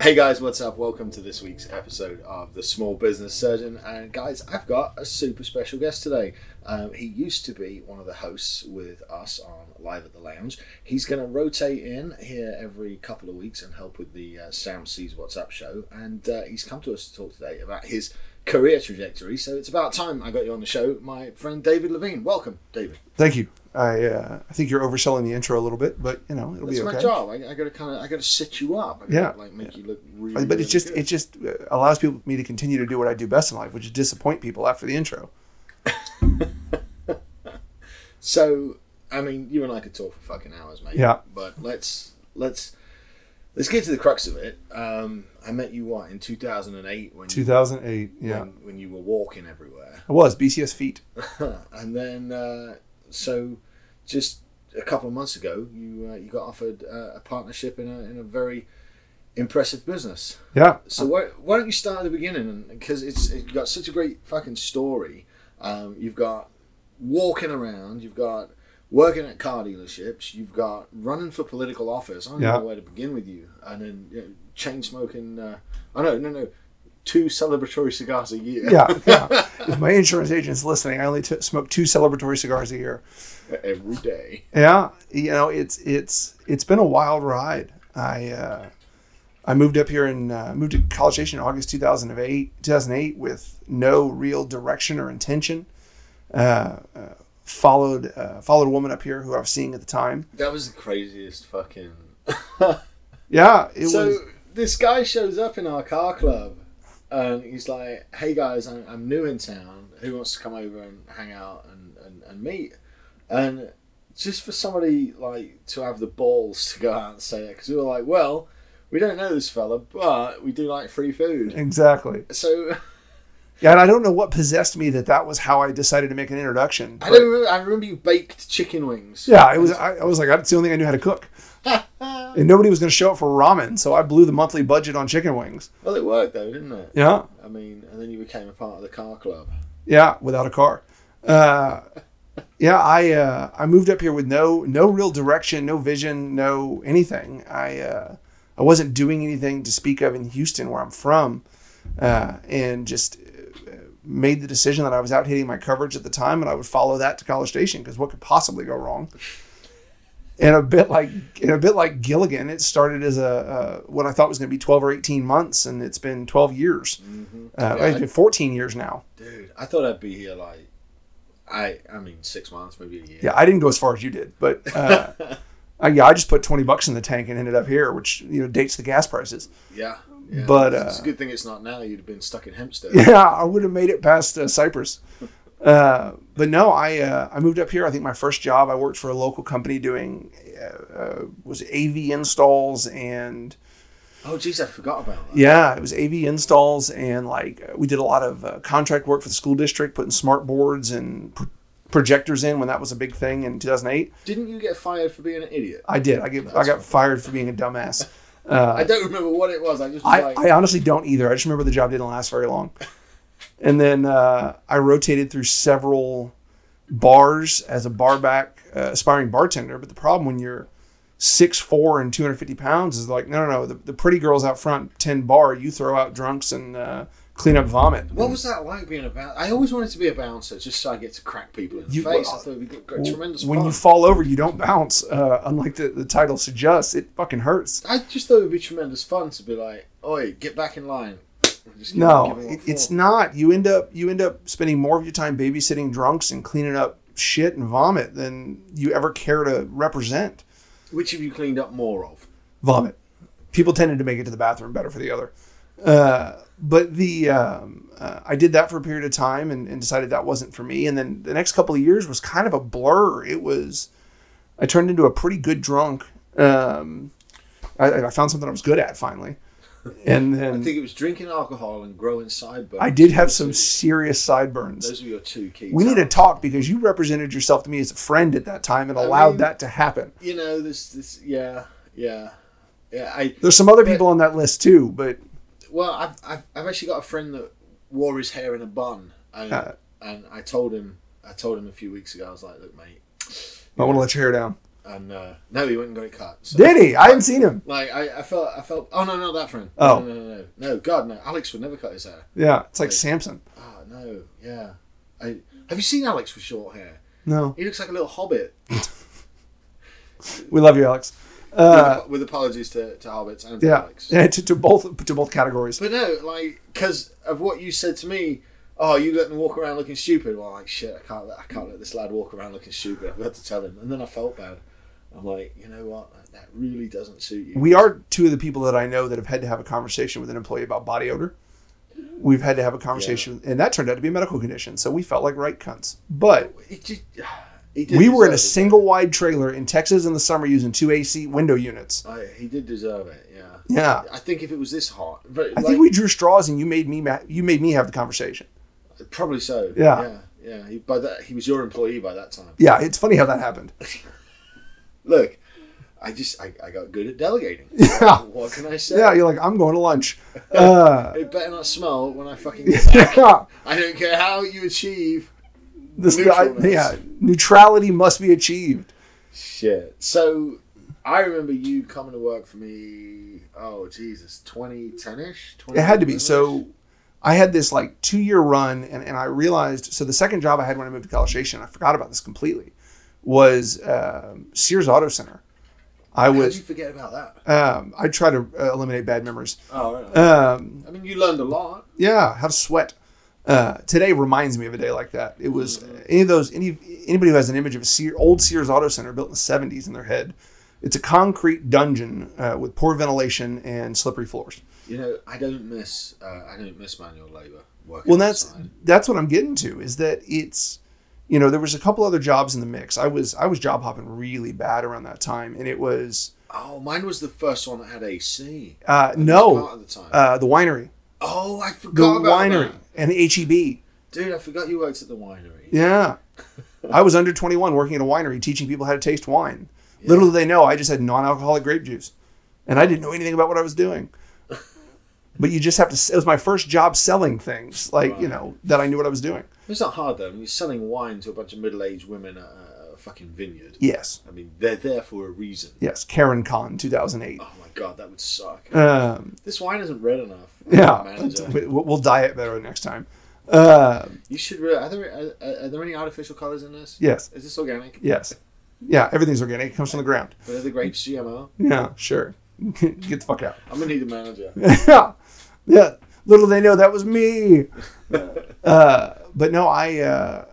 Hey guys, what's up? Welcome to this week's episode of The Small Business Surgeon. And guys, I've got a super special guest today. Um, he used to be one of the hosts with us on Live at the Lounge. He's going to rotate in here every couple of weeks and help with the uh, Sam Sees What's Up show. And uh, he's come to us to talk today about his career trajectory. So it's about time I got you on the show, my friend David Levine. Welcome, David. Thank you. I uh, I think you're overselling the intro a little bit, but you know it'll That's be okay. It's my job. I, I got to kind of, I got to set you up. I gotta, Yeah. like make Yeah. you look really. but really just good. it just uh, allows people me to continue to do what I do best in life, which is disappoint people after the intro. So, I mean, you and I could talk for fucking hours, mate. Yeah. But let's let's let's get to the crux of it. Um, I met you what in two thousand and eight when you, 2008. Yeah, when, when you were walking everywhere, I was BCS feet. and then uh, so just a couple of months ago, you uh, you got offered uh, a partnership in a in a very impressive business. Yeah. So why, why don't you start at the beginning? Because it's you've got such a great fucking story. Um, you've got walking around. You've got working at car dealerships. You've got running for political office. I don't Yeah. know where to begin with you. And then you know, chain smoking. Uh, oh no, no, no. Two celebratory cigars a year. Yeah, yeah. if my insurance agent's listening, I only t- smoke two celebratory cigars a year. every day. Yeah, you know it's it's it's been a wild ride. I uh, I moved up here and uh, moved to College Station in August 2008 2008 with no real direction or intention. Uh, uh, followed uh, followed a woman up here who I was seeing at the time. That was the craziest fucking. Yeah, it so was. this guy shows up in our car club, and he's like, "Hey guys, I'm, I'm new in town. Who wants to come over and hang out and, and, and meet?" And just for somebody like to have the balls to go out and say it, because we were like, "Well, we don't know this fella, but we do like free food." Exactly. So Yeah, and I don't know what possessed me that that was how I decided to make an introduction. I don't remember. I remember you baked chicken wings. Yeah, it was. I, I was like, that's the only thing I knew how to cook, and nobody was going to show up for ramen, so I blew the monthly budget on chicken wings. Well, it worked though, didn't it? Yeah, I mean, and then you became a part of the car club. Yeah, without a car. Uh, yeah, I uh, I moved up here with no no real direction, no vision, no anything. I uh, I wasn't doing anything to speak of in Houston, where I'm from, uh, and just uh, made the decision that I was out hitting my coverage at the time, and I would follow that to College Station because what could possibly go wrong? And a bit like and a bit like Gilligan, it started as a uh, what I thought was going to be 12 or 18 months, and it's been 12 years. Uh, Yeah, it's been 14 years now. Dude, I thought I'd be here like, I I mean six months, maybe a year. Yeah, I didn't go as far as you did, but uh, I, yeah, I just put twenty bucks in the tank and ended up here, which you know dates the gas prices. Yeah. yeah. But, it's uh, a good thing it's not now. You'd have been stuck in Hempstead. Yeah, I would have made it past uh, Cypress. Uh, but no, I uh, I moved up here. I think my first job I worked for a local company doing uh, uh, was AV installs and Oh, jeez, I forgot about that. yeah, it was AV installs and like uh, we did a lot of uh, contract work for the school district, putting smart boards and pr- projectors in when that was a big thing in 2008. Didn't you get fired for being an idiot? I did. I get I got fired for being a dumbass. Uh, I don't remember what it was. I just was I, like, I honestly don't either. I just remember the job didn't last very long. And then uh, I rotated through several bars as a barback, uh, aspiring bartender. But the problem when you're six four and 250 pounds is like, no, no, no. The, the pretty girls out front, 10 bar, you throw out drunks and uh, clean up vomit. what was that like being a bouncer? I always wanted to be a bouncer just so I get to crack people in the You- face. I thought it'd be good, great, tremendous when fun. you fall over, you don't bounce. Uh, unlike the, the title suggests, it fucking hurts. I just thought it'd be tremendous fun to be like, "Oi, get back in line." Just No, it, it's not. You end up you end up spending more of your time babysitting drunks and cleaning up shit and vomit than you ever care to represent. Which have you cleaned up more of? Vomit. People tended to make it to the bathroom better for the other. Uh, but the um, uh, I did that for a period of time and, and decided that wasn't for me. And then the next couple of years was kind of a blur. It was I turned into a pretty good drunk. Um, I, I found something I was good at finally. And then I think it was drinking alcohol and growing sideburns. I did have some serious sideburns. Those were your two key. We need to talk because you represented yourself to me as a friend at that time and I allowed mean- that to happen. You know this. This. Yeah. Yeah. Yeah. I. There's some other But- people on that list too, but Well, I've, I've, I've actually got a friend that wore his hair in a bun, and, Uh. and I told him, I told him a few weeks ago, I was like, look, mate, I want to let your hair down. And uh, no, he went and got it cut. So, Did he? I hadn't seen him. Like I, I felt, I felt. Oh no, not that friend. Oh. no, no, no, no, no. God, no. Alex would never cut his hair. Yeah, it's like Like- Samson. Oh no, yeah. I have you seen Alex with short hair? No, He looks like a little hobbit. we love you, Alex. Uh, with, with apologies to, to hobbits and to yeah, Alex. yeah, to, to both to both categories. But no, like because of what you said to me. Oh, you let them walk around looking stupid. Well, like shit, I can't. Let, I can't let this lad walk around looking stupid. I've got to tell him. And then I felt bad. I'm like, you know what? That, really doesn't suit you. We are two of the people that I know that have had to have a conversation with an employee about body odor. We've had to have a conversation, and that turned out to be a medical condition. So we felt like right cunts. But It just, we were in a single wide trailer in Texas in the summer using two AC window units. I, he did deserve it. Yeah. Yeah, I think if it was this hot, but I like, think we drew straws, and you made me ma- you made me have the conversation. probably so. Yeah. Yeah. Yeah. He, by that, he was your employee by that time. Yeah, it's funny how that happened. Look, I just I, I got good at delegating. Yeah, What can I say? yeah. You're like, I'm going to lunch. Uh, It better not smell when I fucking get back. yeah, I don't care how you achieve. this, Neutralness. Yeah, neutrality must be achieved. Shit. So I remember you coming to work for me. Oh Jesus, 2010 ish. It had to be. So I had this like two year run, and, and I realized. So the second job I had when I moved to College Station, I forgot about this completely, was um Sears Auto Center. I How did was. you forget about that? Um, I try to uh, eliminate bad memories. Oh, right. Um, I mean, you learned a lot. yeah, how to sweat. Uh, today reminds me of a day like that. It was any of those any anybody who has an image of a Sear, old Sears Auto Center built in the '70s in their head. It's a concrete dungeon uh, with poor ventilation and slippery floors. You know, I don't miss. Uh, I don't miss manual labor. Working Well, that's outside. that's what I'm getting to is that it's you know there was a couple other jobs in the mix. I was I was job hopping really bad around that time, and it was Oh, mine was the first one that had AC. uh, no the time. uh, the winery, oh, I forgot about the winery, that. and the HEB. Dude, I forgot you worked at the winery. Yeah, I was under 21 working at a winery teaching people how to taste wine. Yeah. Little did they know I just had non-alcoholic grape juice, and I didn't know anything about what I was doing. But you just have to. It was my first job selling things, like you know that I knew what I was doing. It's not hard though. I mean, you're selling wine to a bunch of middle-aged women at a fucking vineyard. Yes, I mean, they're there for a reason. yes. Karen Con, 2008. Oh my god, that would suck. Um, This wine isn't red enough. Yeah, we'll we'll dye it better next time. Uh, You should. Re- are there are, are there any artificial colors in this? yes, Is this organic? yes, yeah. Everything's organic. It comes from the ground. But are the grapes GMO? Yeah, sure. Get the fuck out. I'm gonna need a manager. yeah, yeah. Little they know that was me. Uh, but no, I uh,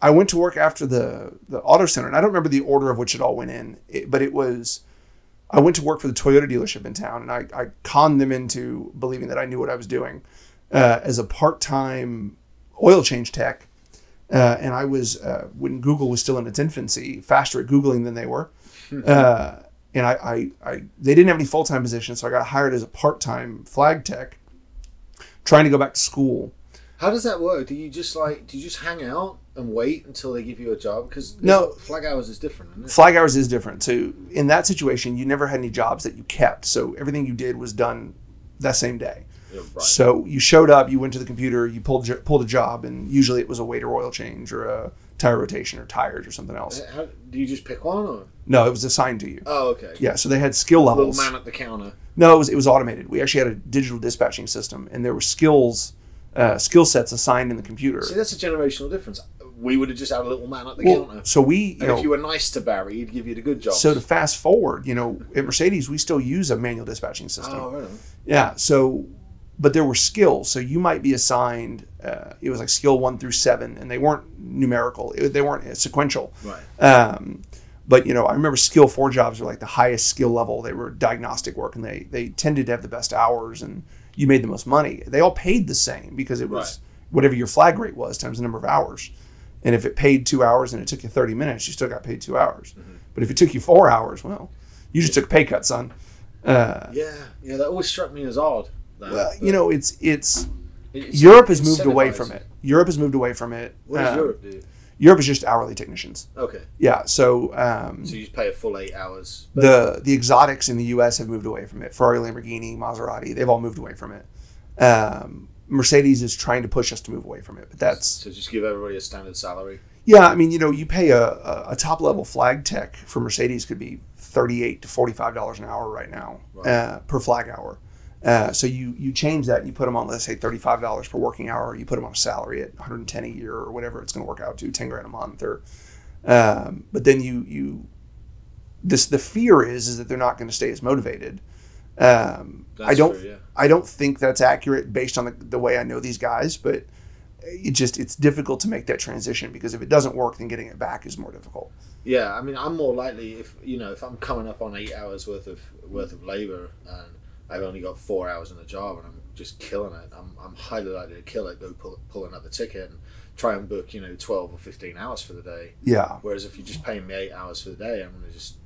I went to work after the the auto center, and I don't remember the order of which it all went in, it, but it was. I went to work for the Toyota dealership in town, and I, I conned them into believing that I knew what I was doing uh, as a part time oil change tech. Uh, and I was uh, when Google was still in its infancy, faster at googling than they were. Uh, and I, I, I, they didn't have any full time positions, so I got hired as a part time flag tech, trying to go back to school. How does that work? Do you just like do you just hang out and wait until they give you a job? Because No. flag hours is different, isn't it? Flag hours is different. So in that situation, you never had any jobs that you kept. So everything you did was done that same day. Yeah, right. So you showed up, you went to the computer, you pulled pulled a job, and usually it was a waiter oil change or a tire rotation or tires or something else. Uh, how, do you just pick one or? No, it was assigned to you. Oh, okay. Yeah, so they had skill levels. Little man at the counter. No, it was it was automated. We actually had a digital dispatching system, and there were skills uh, skill sets assigned in the computer. See, that's a generational difference. We would have just had a little man at the Well, counter. so we, you And know, if you were nice to Barry, he'd give you the good job. so to fast forward, you know, at Mercedes we still use a manual dispatching system. oh, on. Yeah. So, but there were skills. So you might be assigned. Uh, it was like skill one through seven, and they weren't numerical. It, they weren't sequential. Right. Um, but you know, I remember skill four jobs were like the highest skill level. They were diagnostic work, and they they tended to have the best hours, and you made the most money. They all paid the same because it was Right. whatever your flag rate was times the number of hours. And if it paid two hours and it took you thirty minutes, you still got paid two hours. But if it took you four hours, well, you just took a pay cut, son. Uh, Yeah, yeah, that always struck me as odd. that, well, you know, it's it's it's Europe has moved away from it. Europe has moved away from it. What does Uh, Europe do? Europe is just hourly technicians. Okay, Yeah, so um, so you just pay a full eight hours. But the the exotics in the U.S. have moved away from it. Ferrari, Lamborghini, Maserati, they've all moved away from it. Um, Mercedes is trying to push us to move away from it, but that's so just give everybody a standard salary. yeah. I mean, you know, you pay a, a, a top level flag tech for Mercedes could be thirty eight to forty five dollars an hour right now Right. uh, per flag hour. Uh, so you you change that and you put them on let's say thirty five dollars per working hour. You put them on a salary at one hundred ten a year or whatever it's going to work out to ten grand a month or. Um, but then you you this the fear is is that they're not going to stay as motivated. Um, I don't yeah. I don't think that's accurate based on the, the way I know these guys, but it just it's difficult to make that transition because if it doesn't work, then getting it back is more difficult. Yeah, I mean, I'm more likely if you know if I'm coming up on eight hours worth of worth of labor and I've only got four hours in the job and I'm just killing it. I'm, I'm highly likely to kill it, go pull pull another ticket and try and book you know twelve or fifteen hours for the day. Yeah, Whereas if you're just paying me eight hours for the day, I'm gonna just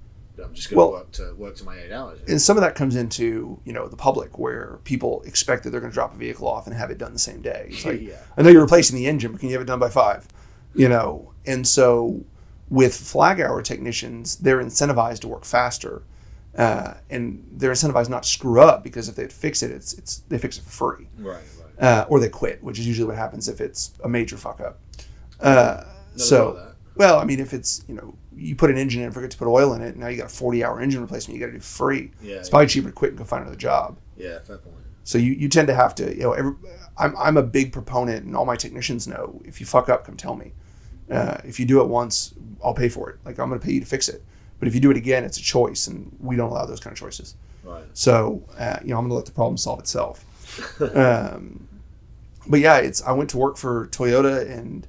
I'm just gonna Well- work to work to my eight hours. and some of that comes into you know the public where people expect that they're going to drop a vehicle off and have it done the same day. It's like yeah, I know you're replacing the engine, but can you have it done by five? You know, and so with flag hour technicians, they're incentivized to work faster, uh, and they're incentivized not to screw up because if they fix it, it's it's they fix it for free, right, right. uh, or they quit, which is usually what happens if it's a major fuck up. Uh, so. that. Well, I mean, if it's you know you put an engine in, and forget to put oil in it, now you got a forty hour engine replacement you got to do free. yeah, It's probably cheaper to quit and go find another job. yeah, fair point. So you, you tend to have to you know every, I'm I'm a big proponent, and all my technicians know if you fuck up, come tell me. Uh, if you do it once, I'll pay for it. Like I'm going to pay you to fix it. But if you do it again, it's a choice, and we don't allow those kind of choices. Right. So uh, you know I'm going to let the problem solve itself. um, but yeah, it's I went to work for Toyota, and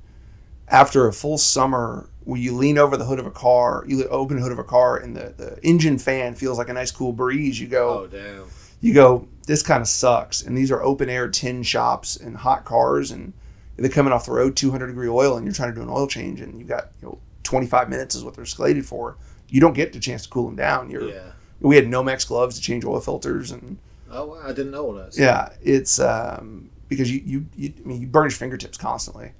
after a full summer, where you lean over the hood of a car, you open the hood of a car, and the, the engine fan feels like a nice cool breeze. You go, Oh damn. you go, this kind of sucks. And these are open air tin shops and hot cars, and they're coming off the road 200 degree oil, and you're trying to do an oil change, and you've got you know 25 minutes is what they're slated for. You don't get the chance to cool them down. You're Yeah. we had Nomex gloves to change oil filters, and Oh, I didn't know all that. yeah, it's um, because you, you you I mean you burn your fingertips constantly,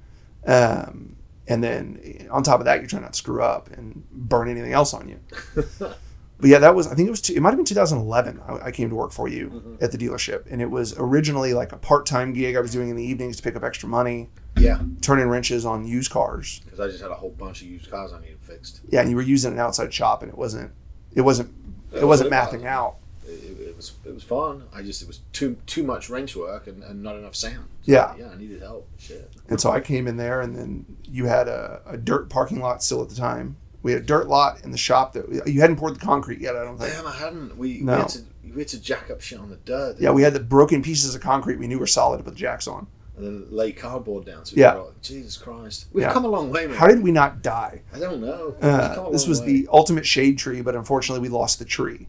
um, and then on top of that you're trying not to screw up and burn anything else on you. But yeah, that was I think it was two, it might have been 2011. I, I came to work for you Mhm. at the dealership, and it was originally like a part time gig I was doing in the evenings to pick up extra money, Yeah, turning wrenches on used cars. because I just had a whole bunch of used cars I needed fixed. Yeah, and you were using an outside shop, and it wasn't it wasn't Yeah, it wasn't it mathing out. It, it was it was fun. I just it was too too much wrench work and, and not enough sound. Yeah. yeah, I needed help. Shit. And so I came in there, and then you had a, a dirt parking lot still at the time. We had a dirt lot in the shop that you hadn't poured the concrete yet. I don't think. Damn, I hadn't. We, No. we had to we had to jack up shit on the dirt. Yeah, we had the broken pieces of concrete we knew were solid to put the jacks on. and then lay cardboard down. So Yeah. like, Jesus Christ, we've Yeah. come a long way, man. How did we not die? I don't know. Uh, this was way. the ultimate shade tree, but unfortunately, we lost the tree.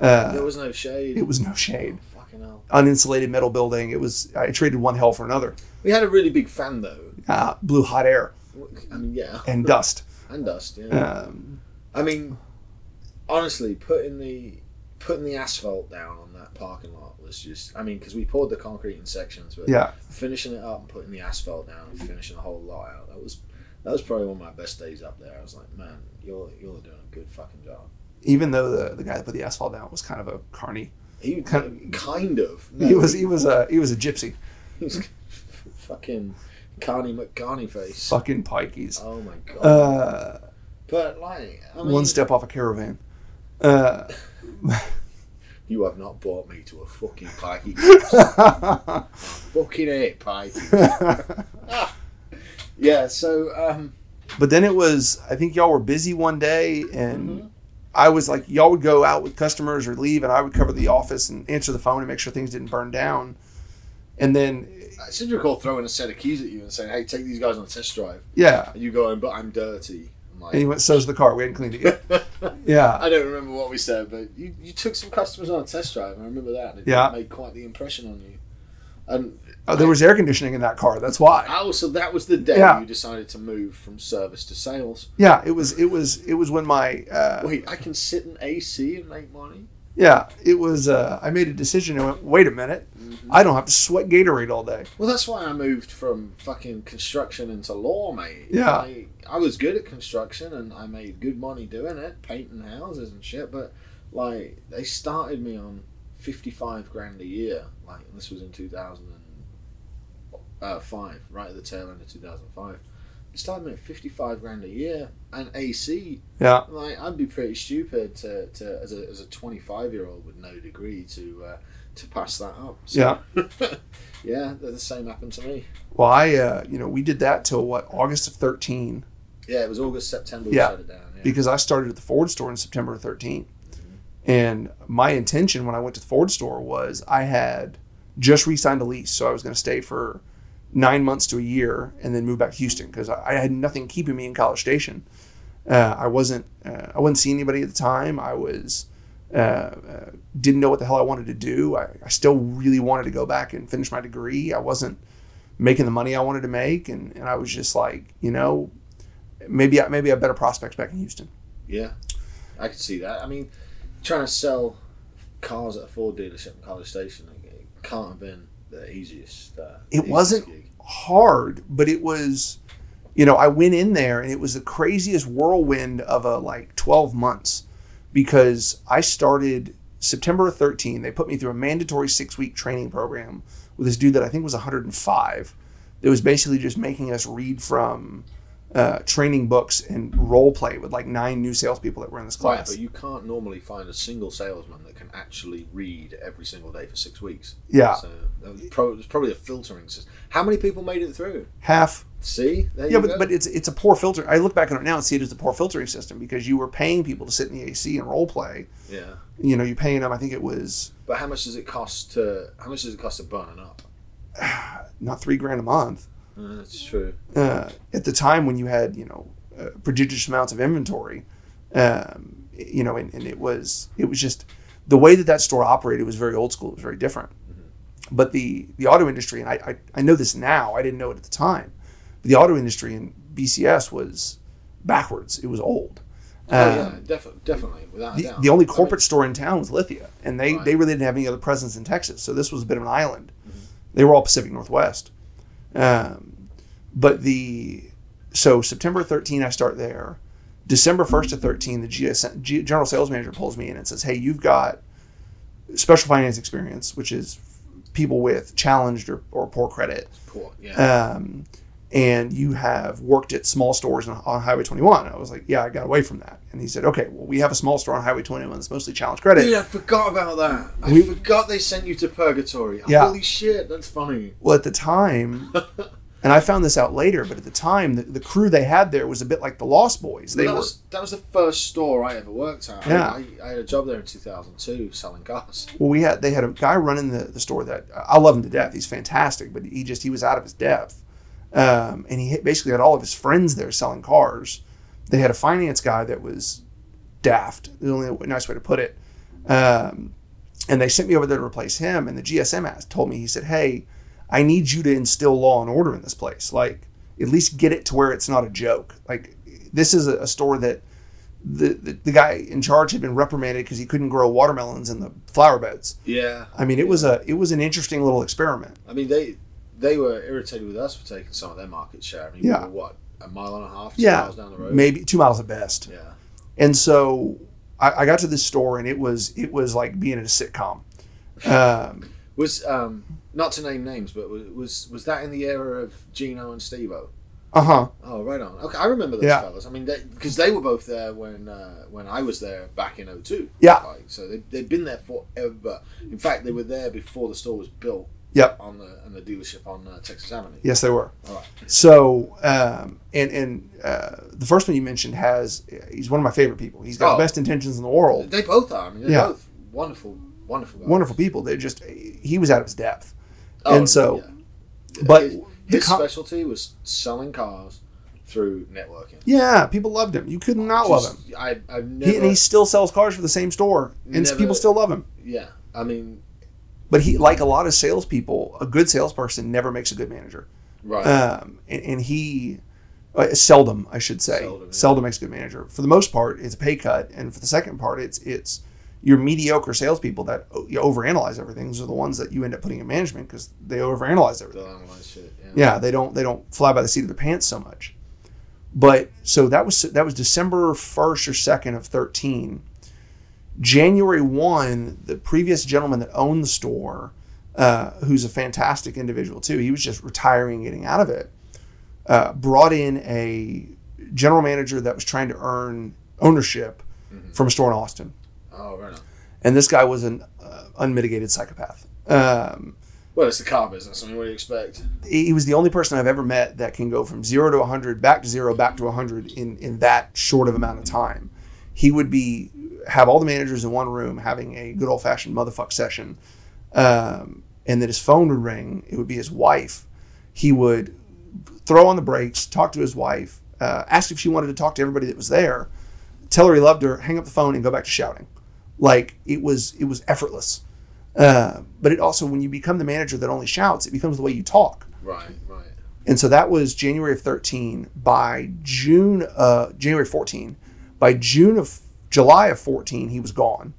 Uh, There was no shade. it was no shade. Oh, fucking hell. Uninsulated metal building. It was. I traded one hell for another. We had a really big fan though. Uh, blew hot air I mean, yeah, and dust. And dust. Yeah. Um, I mean, honestly, putting the putting the asphalt down on that parking lot was just. I mean, because we poured the concrete in sections, but yeah, finishing it up and putting the asphalt down and finishing the whole lot out. That was that was probably one of my best days up there. I was like, man, you're you're doing a good fucking job. even though the, the guy that put the asphalt down was kind of a carny. He Kind kind, of. he was he was a he was a gypsy. he was fucking Carney McCarney face. Fucking pikeys. Oh my god. Uh, but like, I mean, one step off a caravan. Uh, You have not brought me to a fucking pikey. fucking hate pikey. yeah. So um. But then it was, I think y'all were busy one day, and mhm. I was like, y'all would go out with customers or leave, and I would cover the office and answer the phone and make sure things didn't burn down. And then, I to recall throwing a set of keys at you and saying, "Hey, take these guys on a test drive." yeah. And you going, "But I'm dirty." I'm like, And he went, so's the car. We hadn't cleaned it yet. Yeah. I don't remember what we said, but you, you took some customers on a test drive. I remember that. and It Yeah. made quite the impression on you. And Oh, there was air conditioning in that car. That's why. oh, so that was the day Yeah. you decided to move from service to sales. Yeah, it was. It was. It was when my. Uh, Wait, I can sit in AC and make money. Yeah, it was. Uh, I made a decision and went, wait a minute, I don't have to sweat Gatorade all day. Well, that's why I moved from fucking construction into law, mate. Yeah. I, I was good at construction and I made good money doing it, painting houses and shit. But like, they started me on fifty-five grand a year. Like, this was in two thousand and five, right at the tail end of two thousand five. They started me at fifty-five grand a year and AC. Yeah, Like, I'd be pretty stupid to, to as a as a twenty-five-year-old with no degree to. Uh, to pass that up. So, yeah, the same happened to me. Well, I, uh, you know, we did that till what August of thirteen Yeah, it was August, September. Yeah. down. Yeah. because I started at the Ford store in September of 13. And my intention when I went to the Ford store was I had just re-signed a lease, so I was going to stay for nine months to a year and then move back to Houston because I, I had nothing keeping me in College Station. Uh, I wasn't uh, I wasn't seeing anybody at the time. I was uh, didn't know what the hell I wanted to do. I, I still really wanted to go back and finish my degree. I wasn't making the money I wanted to make, and, and I was just like, you know, maybe I, maybe I have better prospects back in Houston. yeah, I could see that. I mean, trying to sell cars at a Ford dealership in College Station it can't have been the easiest. Uh, It easiest wasn't- gig. hard, but it was, you know, I went in there and it was the craziest whirlwind of a like 12 months because I started September of 13. They put me through a mandatory six week training program with this dude that I think was 105. That was basically just making us read from uh, training books and role play with like nine new salespeople that were in this class. Right, but you can't normally find a single salesman that can actually read every single day for six weeks. yeah, So that was pro- there's probably a filtering system. How many people made it through? half See, there Yeah, but, go. but it's it's a poor filter. I look back on it now and see it as a poor filtering system because you were paying people to sit in the AC and role play. yeah. You know, you're paying them. I think it was But how much does it cost to? How much does it cost to burn it up? not three grand a month Uh, that's true. uh, at the time when you had you know uh, prodigious amounts of inventory. Um, you know, and, and it was it was just the way that that store operated was very old school. It was very different. But the the auto industry, and I, I I know this now. I didn't know it at the time. The auto industry in BCS was backwards. It was old. Oh Um, yeah, definitely, definitely, without a the, doubt. the only I mean, corporate store in town was Lithia, and they, Right. they really didn't have any other presence in Texas. So this was a bit of an island. Mm-hmm. They were all Pacific Northwest. Um, but the so September 13, I start there. December 1st to 13, the GS, G, general sales manager pulls me in and says, "Hey, you've got special finance experience, which is people with challenged or, or poor credit." poor, yeah. um, and you have worked at small stores on, on Highway 21. I was like, yeah, I got away from that. And he said, okay, well, we have a small store on Highway 21 that's mostly challenge credit. Dude, I forgot about that. I We- forgot they sent you to purgatory. Yeah. Holy shit, that's funny. Well, at the time, and I found this out later, but at the time, the, the crew they had there was a bit like the Lost Boys. They that, were, was, that was the first store I ever worked at. Yeah. I, I had a job there in 2002 selling cars. well, we had, they had a guy running the, the store that I love him to death. He's fantastic, but he just, he was out of his depth. Um, and he basically had all of his friends there selling cars. They had a finance guy that was daft. The only nice way to put it. Um, and they sent me over there to replace him. And the GSM asked, told me, he said, "Hey, I need you to instill law and order in this place. Like, at least get it to where it's not a joke. Like, this is a, a store that." The, the, the guy in charge had been reprimanded because he couldn't grow watermelons in the flower beds. Yeah. I mean, it was a it was an interesting little experiment. I mean, they they were irritated with us for taking some of their market share. I mean, Yeah. we were what, a mile and a half, two Yeah, miles down the road? Maybe two miles at best. Yeah. And so I, I got to this store and it was it was like being in a sitcom. Um, Was, um, not to name names, but was, was, that in the era of Gino and Steve-O? uh huh. Oh, right on. Okay, I remember those Yeah. fellas. I mean, because they, were both there when uh, when I was there back in 02. Yeah. Like, so they, they'd been there forever. In fact, they were there before the store was built Yep. on the on the dealership on uh, Texas Avenue. Yes, they were. All right. So um, and and uh, the first one you mentioned has he's one of my favorite people. He's got Oh. the best intentions in the world. They both are. I mean, they're Yeah. both wonderful, wonderful guys. Wonderful people. They just he was out of his depth. Oh, and so, yeah. but his, his com- specialty was selling cars through networking. yeah, people loved him. You could not love him. I, I've never. He, and he still sells cars for the same store, and Never- people still love him. yeah. I mean, But he, like a lot of salespeople, a good salesperson never makes a good manager. right. Um, and, and he uh, seldom, I should say, Seldom, seldom, makes a good manager. For the most part, it's a pay cut, and for the second part, it's it's your mediocre salespeople that you overanalyze everything. Those are the ones that you end up putting in management because they overanalyze everything. They'll shit. Yeah. Yeah, they don't they don't fly by the seat of their pants so much. But so that was that was December first or second of thirteen. January one, the previous gentleman that owned the store, uh, who's a fantastic individual too, he was just retiring, getting out of it. Uh, brought in a general manager that was trying to earn ownership from a store in Austin, Oh, right on. and this guy was an uh, unmitigated psychopath. Um, Well, it's the car business. I mean, what do you expect? he was the only person I've ever met that can go from zero to 100, back to zero, back to 100 in, in that short of amount of time. He would be have all the managers in one room having a good old fashioned motherfuck session, um, and then his phone would ring. It would be his wife. He would throw on the brakes, talk to his wife, uh, ask if she wanted to talk to everybody that was there, tell her he loved her, hang up the phone, and go back to shouting. Like it was, it was effortless. Uh, but it also, when you become the manager that only shouts, it becomes the way you talk. Right, right. And so that was January of 13. By June, uh, January 14, by June of July of 14, he was gone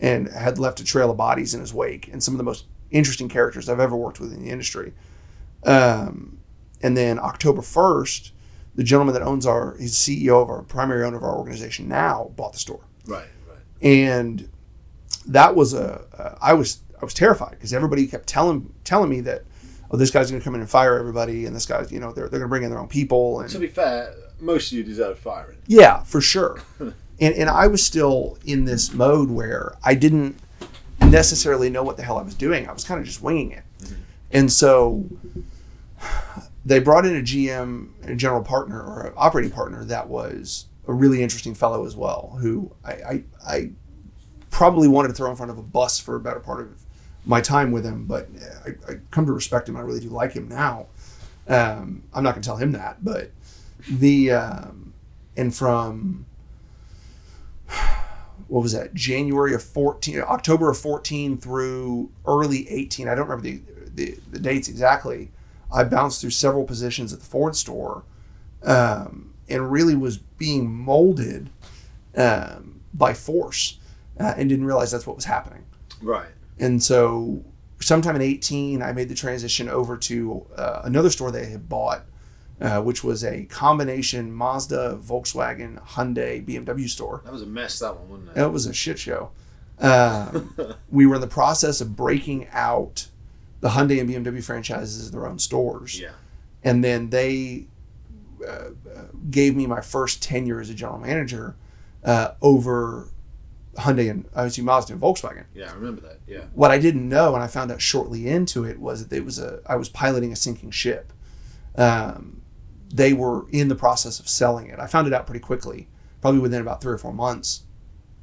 and had left a trail of bodies in his wake and some of the most interesting characters I've ever worked with in the industry. Um, and then October 1st, the gentleman that owns our, he's CEO of our primary owner of our organization now, bought the store Right, right. and that was a uh, I was I was terrified because everybody kept telling telling me that oh this guy's going to come in and fire everybody and this guy's you know they're, they're going to bring in their own people and To be fair, most of you deserve firing. yeah for sure and and I was still in this mode where I didn't necessarily know what the hell I was doing I was kind of just winging it and so they brought in a GM a general partner or an operating partner that was a really interesting fellow as well who I, I, I probably wanted to throw in front of a bus for a better part of my time with him, but I, I come to respect him. I really do like him now. Um, I'm not going to tell him that, but the um, and from what was that January of 14, October of 14 through early 18. I don't remember the the, the dates exactly. I bounced through several positions at the Ford store, um, and really was being molded um, by force, uh, and didn't realize that's what was happening. Right. And so, sometime in 18, I made the transition over to uh, another store they had bought, uh, which was a combination Mazda, Volkswagen, Hyundai, BMW store. That was a mess, that one, wasn't it? It was a shit show. Um, we were in the process of breaking out the Hyundai and BMW franchises as their own stores. Yeah. And then they uh, uh, gave me my first tenure as a general manager uh, over Hyundai and I was Mazda and Volkswagen. Yeah, I remember that. Yeah. What I didn't know, and I found out shortly into it, was that it was a I was piloting a sinking ship. Um, they were in the process of selling it. I found it out pretty quickly, probably within about three or four months,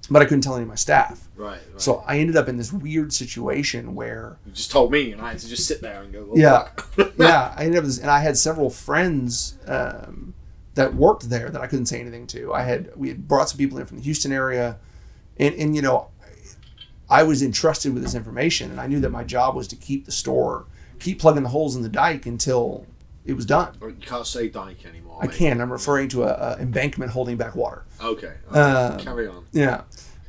but I couldn't tell any of my staff. Right. right. So I ended up in this weird situation where you just told me, and I had to just sit there and go, well, Yeah. yeah, I ended up, and I had several friends um, that worked there that I couldn't say anything to. I had we had brought some people in from the Houston area, and and you know, I was entrusted with this information, and I knew that my job was to keep the store, keep plugging the holes in the dike until it was done. you can't say dike anymore. I mate. can. I'm referring to a, a embankment holding back water. Okay. okay. Uh, Carry on. Yeah.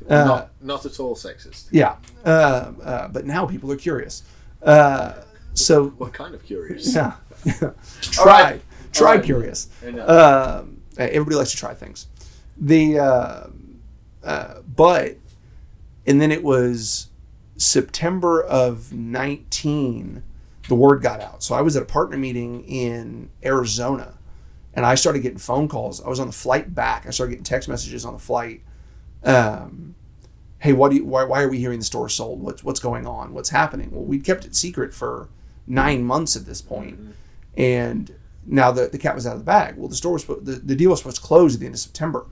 Uh, not, not at all sexist. Yeah. Uh, uh, but now people are curious. Uh, so What kind of curious? Yeah. try. Right. Try right. curious. Um, everybody likes to try things. The uh, uh, but and then it was September of 19 the word got out. So I was at a partner meeting in Arizona and I started getting phone calls. I was on the flight back. I started getting text messages on the flight. Um, hey, what do you, why, why are we hearing the store sold? What's what's going on? What's happening? Well, we'd kept it secret for nine months at this point, and now the, the cat was out of the bag. Well, the store was the, the deal was supposed to close at the end of September.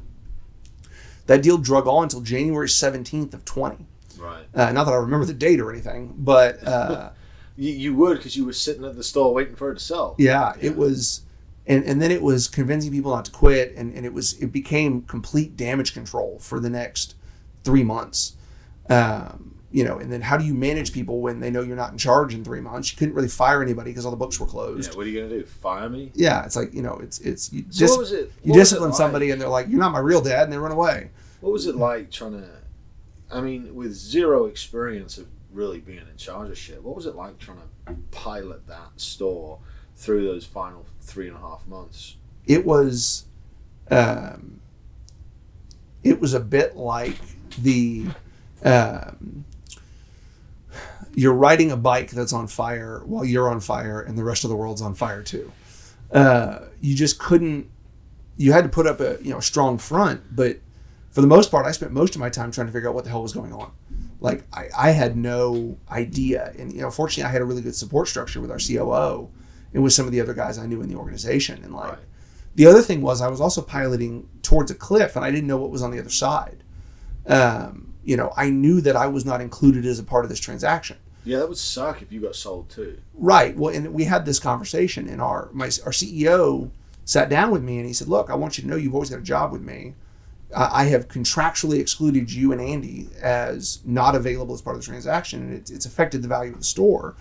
That deal drug on until January seventeenth of twenty. Right. Uh, not that I remember the date or anything, but uh, You, you would because you were sitting at the store waiting for it to sell. yeah, it was, and and then it was convincing people not to quit, and and it was it became complete damage control for the next three months. Um, you know, and then how do you manage people when they know you're not in charge in three months? You couldn't really fire anybody because all the books were closed. Yeah, what are you gonna do? Fire me? Yeah, it's like you know, it's it's you, So dis- what was it? you what it discipline like? somebody and they're like, "You're not my real dad," and they run away. What was it like trying to? I mean, with zero experience of really being in charge of shit, what was it like trying to pilot that store through those final three and a half months? It was, um, it was a bit like the, um, you're riding a bike that's on fire while you're on fire and the rest of the world's on fire too. Uh, you just couldn't. You had to put up a you know strong front, but for the most part, I spent most of my time trying to figure out what the hell was going on. Like I, I had no idea, and you know, fortunately, I had a really good support structure with our COO and with some of the other guys I knew in the organization. And like Right. the other thing was, I was also piloting towards a cliff, and I didn't know what was on the other side. Um, you know, I knew that I was not included as a part of this transaction. Yeah, that would suck if you got sold too. Right. Well, and we had this conversation, and our my our CEO sat down with me, and he said, "Look, I want you to know you've always got a job with me. I have contractually excluded you and Andy as not available as part of the transaction, and it's, it's affected the value of the store.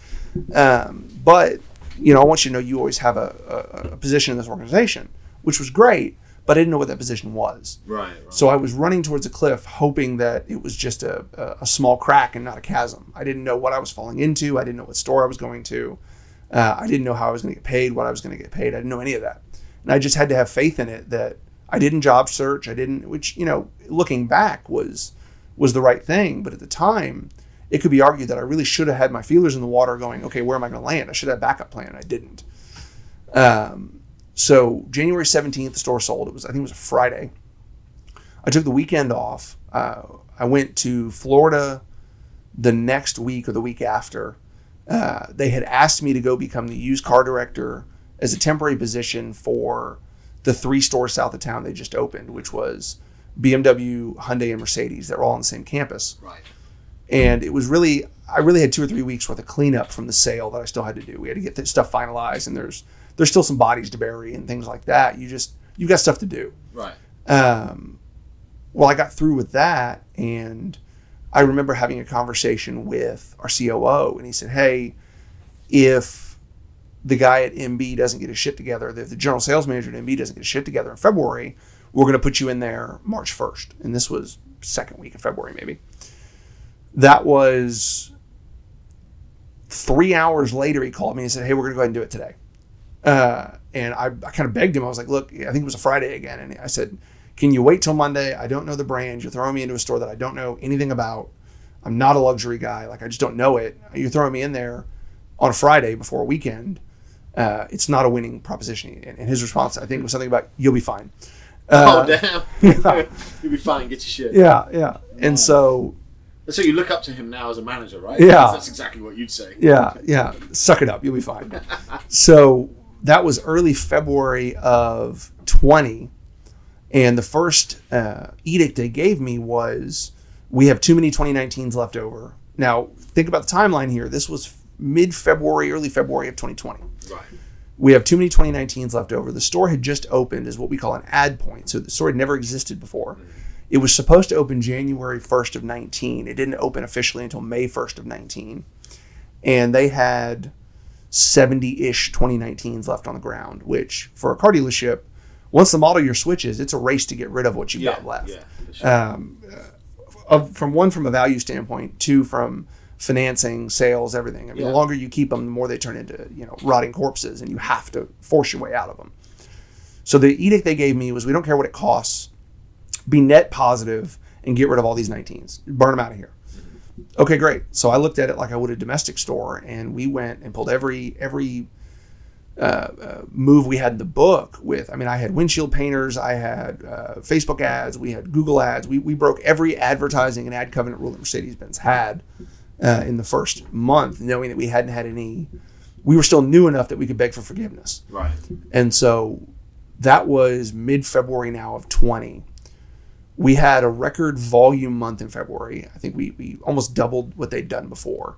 Um, but you know, I want you to know you always have a, a, a position in this organization, which was great. But I didn't know what that position was. Right. right. So I was running towards a cliff, hoping that it was just a, a, a small crack and not a chasm. I didn't know what I was falling into. I didn't know what store I was going to. Uh, I didn't know how I was going to get paid, what I was going to get paid. I didn't know any of that. And I just had to have faith in it that I didn't job search. I didn't, which, you know, looking back was was the right thing. But at the time, it could be argued that I really should have had my feelers in the water going, okay, where am I going to land? I should have a backup plan. I didn't. Um, so January 17th, the store sold. It was, I think it was a Friday. I took the weekend off. Uh, I went to Florida the next week or the week after. Uh, they had asked me to go become the used car director as a temporary position for the three stores south of town they just opened, which was BMW, Hyundai, and Mercedes. They're all on the same campus right. and it was really I really had two or three weeks worth of cleanup from the sale that I still had to do. We had to get this stuff finalized, and there's there's still some bodies to bury and things like that. You just you've got stuff to do. Right. Um, well, I got through with that, and I remember having a conversation with our COO, and he said, "Hey, if the guy at MB doesn't get his shit together, if the general sales manager at MB doesn't get his shit together in February, we're going to put you in there March 1st." And this was second week of February, maybe. That was three hours later. He called me and said, "Hey, we're going to go ahead and do it today." Uh, and I, I kind of begged him. I was like, "Look, I think it was a Friday again," and I said, "Can you wait till Monday? I don't know the brand. You're throwing me into a store that I don't know anything about. I'm not a luxury guy. Like I just don't know it. You're throwing me in there on a Friday before a weekend. Uh, it's not a winning proposition." And, and his response, I think, was something about, "You'll be fine." oh Uh, damn. yeah. You'll be fine. Get your shit. yeah, yeah. And so So you look up to him now as a manager, right? Yeah. That's exactly what you'd say. yeah, yeah. Suck it up. You'll be fine. so that was early February of 20. And the first uh, edict they gave me was we have too many 2019s left over. Now, think about the timeline here. This was mid February, early February of 2020. Right. We have too many 2019s left over. The store had just opened as what we call an add point. So the store had never existed before. It was supposed to open January 1st of 19. It didn't open officially until May 1st of 19. And they had 70-ish 2019s left on the ground, which for a car dealership, once the model year switches, it's a race to get rid of what you've Yeah. got left Yeah. sure. um, uh, of, from one from a value standpoint, two from financing, sales, everything. I mean, Yeah. the longer you keep them, the more they turn into you know rotting corpses, and you have to force your way out of them. So the edict they gave me was, we don't care what it costs, be net positive and get rid of all these 19s, burn them out of here. Okay, great. So I looked at it like I would a domestic store, and we went and pulled every every uh, uh, move we had in the book with. I mean, I had windshield painters, I had uh, Facebook ads, we had Google ads. We, we broke every advertising and ad covenant rule that Mercedes Benz had uh, in the first month, knowing that we hadn't had any. We were still new enough that we could beg for forgiveness. right. And so that was mid February now of 20. We had a record volume month in February. I think we, we almost doubled what they'd done before.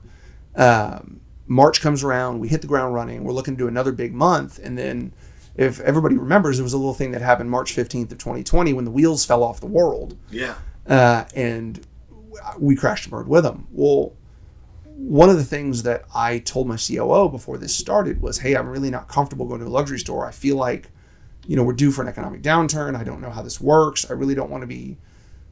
Um, March comes around, we hit the ground running. We're looking to do another big month. And then, if everybody remembers, there was a little thing that happened March 15th of 2020 when the wheels fell off the world Yeah. uh, and we crashed and burned with them. Well, one of the things that I told my COO before this started was, "Hey, I'm really not comfortable going to a luxury store. I feel like, you know, we're due for an economic downturn. I don't know how this works. I really don't want to be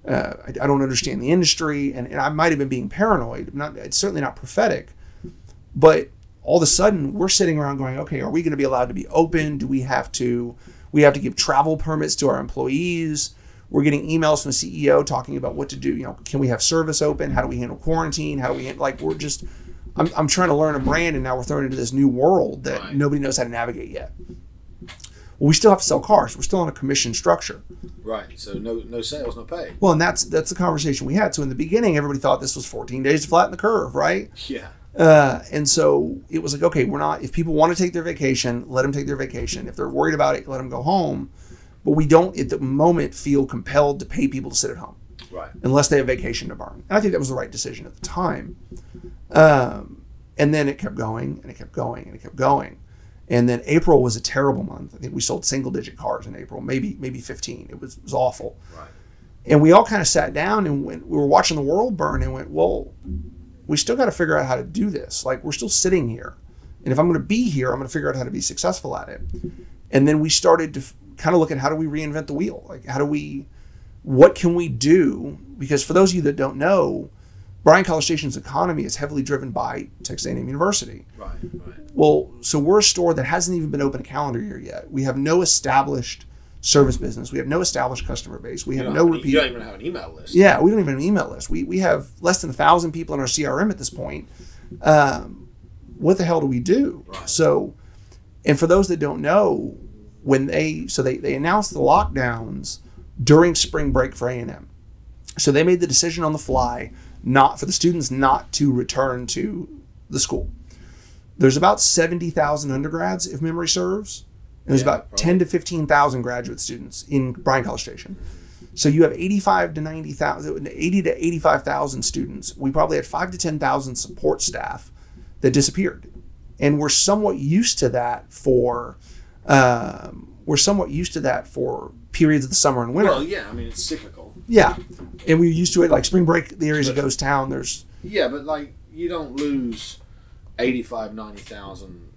Uh, I, I don't understand the industry, and, and I might have been being paranoid. Not, it's certainly not prophetic, but all of a sudden we're sitting around going, okay, are we going to be allowed to be open? Do we have to? We have to give travel permits to our employees. We're getting emails from the CEO talking about what to do. You know, can we have service open? How do we handle quarantine? How do we like? We're just, I'm, I'm trying to learn a brand, and now we're thrown into this new world that Right. nobody knows how to navigate yet. Well, we still have to sell cars. We're still on a commission structure. Right. So no no sales, no pay. Well, and that's that's the conversation we had. So in the beginning, everybody thought this was 14 days to flatten the curve, right? Yeah. Uh, and so it was like, okay, we're not. If people want to take their vacation, let them take their vacation. If they're worried about it, let them go home. But we don't at the moment feel compelled to pay people to sit at home Right. unless they have vacation to burn. And I think that was the right decision at the time. Um, and then it kept going and it kept going and it kept going. And then April was a terrible month. I think we sold single digit cars in April, maybe maybe 15. It was, it was awful. Right. And we all kind of sat down and went, we were watching the world burn and went, well, we still got to figure out how to do this. Like we're still sitting here. And if I'm going to be here, I'm going to figure out how to be successful at it. And then we started to kind of look at how do we reinvent the wheel? Like how do we, what can we do? Because for those of you that don't know, Bryan College Station's economy is heavily driven by Texas A&M University. Right. Right. Well, so we're a store that hasn't even been open a calendar year yet. We have no established service business. We have no established customer base. We have no have repeat. you don't even have an email list. Yeah, we don't even have an email list. We, we have less than a thousand people in our CRM at this point. Um, what the hell do we do? Right. So, and for those that don't know, when they so they they announced the lockdowns during spring break for A and M, so they made the decision on the fly not for the students not to return to the school. There's about seventy thousand undergrads, if memory serves. And there's Yeah, about ten to fifteen thousand graduate students in Bryan College Station. So you have 85 to 90,000, 80 to 85,000 students. We probably had five to 10,000 support staff that disappeared. And we're somewhat used to that for, um, we're somewhat used to that for periods of the summer and winter. Well, yeah. I mean, it's cyclical. yeah. And we're used to it like spring break, the areas of ghost town, there's, Yeah, but like you don't lose 85, 90,000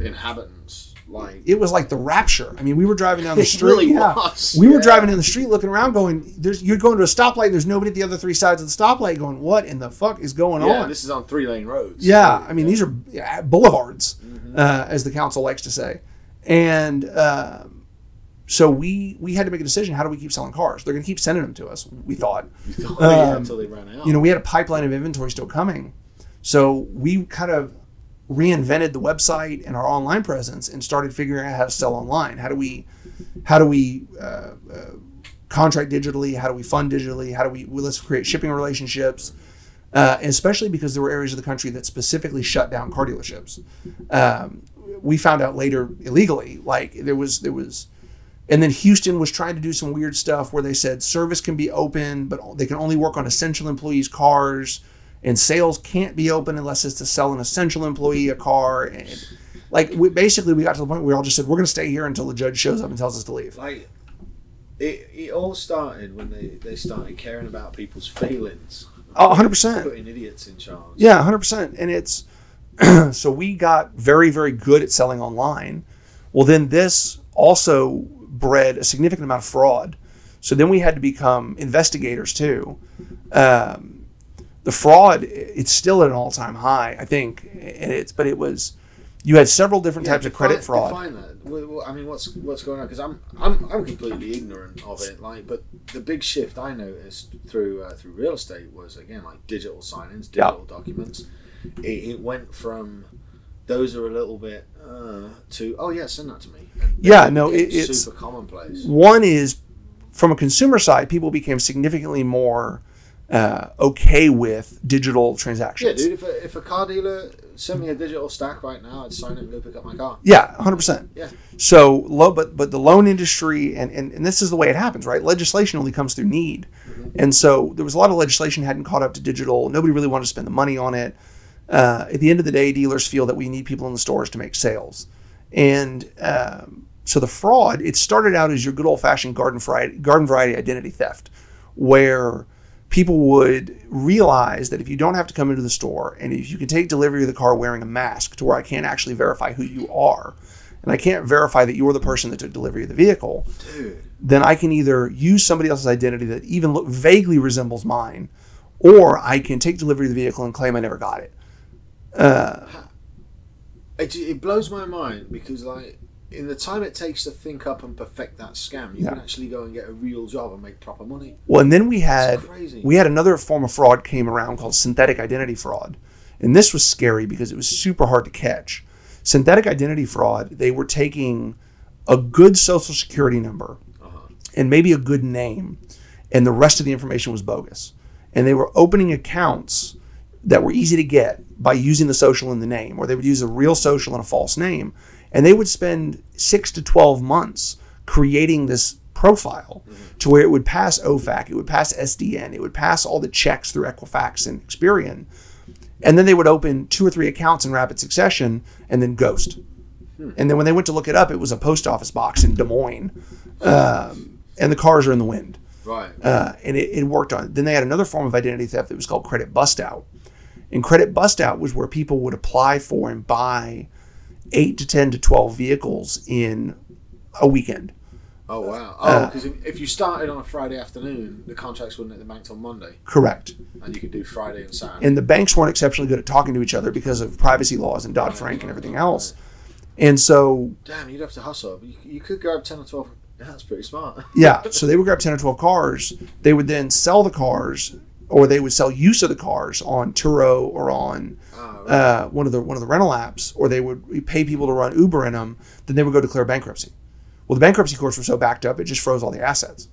inhabitants. Like it was like the rapture. I mean, we were driving down the It street. really yeah. was, We were driving down the street looking around going, there's, you're going to a stoplight. And there's nobody at the other three sides of the stoplight going, what in the fuck is going yeah, on? this is on three lane roads. Yeah, I mean these are boulevards, Mm-hmm. uh, as the council likes to say, and um, so we we had to make a decision. How do we keep selling cars? They're going to keep sending them to us. We thought, Oh, yeah, Um, until they ran out. you know, we had a pipeline of inventory still coming, so we kind of reinvented the website and our online presence and started figuring out how to sell online. How do we, how do we uh, uh, contract digitally? How do we fund digitally? How do we well, let's create shipping relationships? Uh, especially because there were areas of the country that specifically shut down car dealerships. Um, we found out later illegally, like there was there was, and then Houston was trying to do some weird stuff where they said service can be open, but they can only work on essential employees' cars, and sales can't be open unless it's to sell an essential employee a car. And like we, basically, we got to the point where we all just said we're going to stay here until the judge shows up and tells us to leave. like it, it all started when they, they started caring about people's feelings. Oh, 100%. Putting idiots in charge. Yeah, hundred percent. And it's so we got very, very good at selling online. Well, then this also bred a significant amount of fraud. So then we had to become investigators too. Um, the fraud, it's still at an all-time high, I think, and it's but it was. You had several different Yeah, types of credit fraud. Define that. I mean, what's what's going on? Because I'm I'm I'm completely ignorant of it. Like, but the big shift I noticed through uh, through real estate was again like digital signings, Yeah. digital documents. It, it went from those are a little bit uh, to oh yeah, send that to me. And Yeah, no, it- it's- super commonplace. One is from a consumer side, people became significantly more uh, okay with digital transactions. Yeah, dude. If a, if a car dealer sent me a digital stack right now, I'd sign it and go pick up my car. Yeah, hundred percent. Yeah. So low, but but the loan industry, and, and and this is the way it happens, right? Legislation only comes through need, and so there was a lot of legislation hadn't caught up to digital. Nobody really wanted to spend the money on it. Uh, at the end of the day, dealers feel that we need people in the stores to make sales, and um, so the fraud. It started out as your good old fashioned garden variety, garden variety identity theft, where people would realize that if you don't have to come into the store and if you can take delivery of the car wearing a mask to where I can't actually verify who you are. And I can't verify that you're the person that took delivery of the vehicle, Dude. then I can either use somebody else's identity that even look vaguely resembles mine, or I can take delivery of the vehicle and claim I never got it. It, it blows my mind because, like, in the time it takes to think up and perfect that scam, you Yeah. can actually go and get a real job and make proper money. Well, and then we had crazy. we had another form of fraud came around called synthetic identity fraud, and this was scary because it was super hard to catch. Synthetic identity fraud, they were taking a good social security number Uh-huh. and maybe a good name, and the rest of the information was bogus. And they were opening accounts that were easy to get by using the social in the name, or they would use a real social and a false name. And they would spend six to 12 months creating this profile to where it would pass OFAC, it would pass SDN, it would pass all the checks through Equifax and Experian. And then they would open two or three accounts in rapid succession and then ghost. And then when they went to look it up, it was a post office box in Des Moines. Um, and the cars are in the wind Right. uh, and it, it worked on. Then they had another form of identity theft that was called credit bust out, and credit bust out was where people would apply for and buy eight to ten to twelve vehicles in a weekend. oh, wow. uh, Oh, because if, if you started on a Friday afternoon, the contracts wouldn't at the bank till Monday, Correct. and you could do Friday and Saturday. And the banks weren't exceptionally good at talking to each other because of privacy laws and Dodd Frank and everything else. And so, Damn, you'd have to hustle. You, you could grab 10 or 12. That's pretty smart. yeah, so they would grab 10 or 12 cars. They would then sell the cars or they would sell use of the cars on Turo or on Oh, right. uh, one of the one of the rental apps, or they would pay people to run Uber in them. Then they would go declare bankruptcy. Well, the bankruptcy courts were so backed up, it just froze all the assets.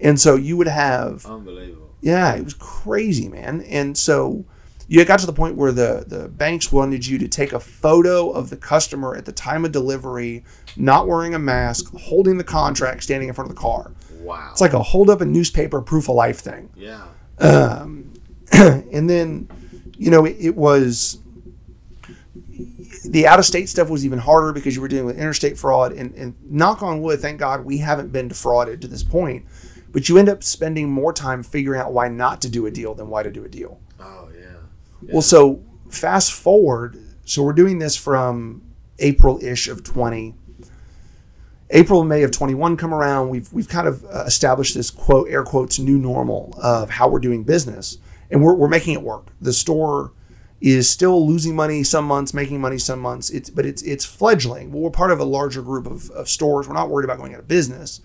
And so you would have, Unbelievable. yeah, it was crazy, man. And so you got to the point where the the banks wanted you to take a photo of the customer at the time of delivery, not wearing a mask, holding the contract, standing in front of the car. Wow. It's like a hold up a newspaper proof of life thing yeah. um, and then you know it, it was the out of state stuff was even harder because you were dealing with interstate fraud and, and knock on wood thank god we haven't been defrauded to this point but you end up spending more time figuring out why not to do a deal than why to do a deal Oh, yeah. well so fast forward so we're doing this from april-ish of 20 April and May of 21 come around. We've we've kind of uh, established this quote air quotes new normal of how we're doing business, and we're, we're making it work. The store is still losing money some months, making money some months. It's but it's it's fledgling. We're part of a larger group of, of stores. We're not worried about going out of business,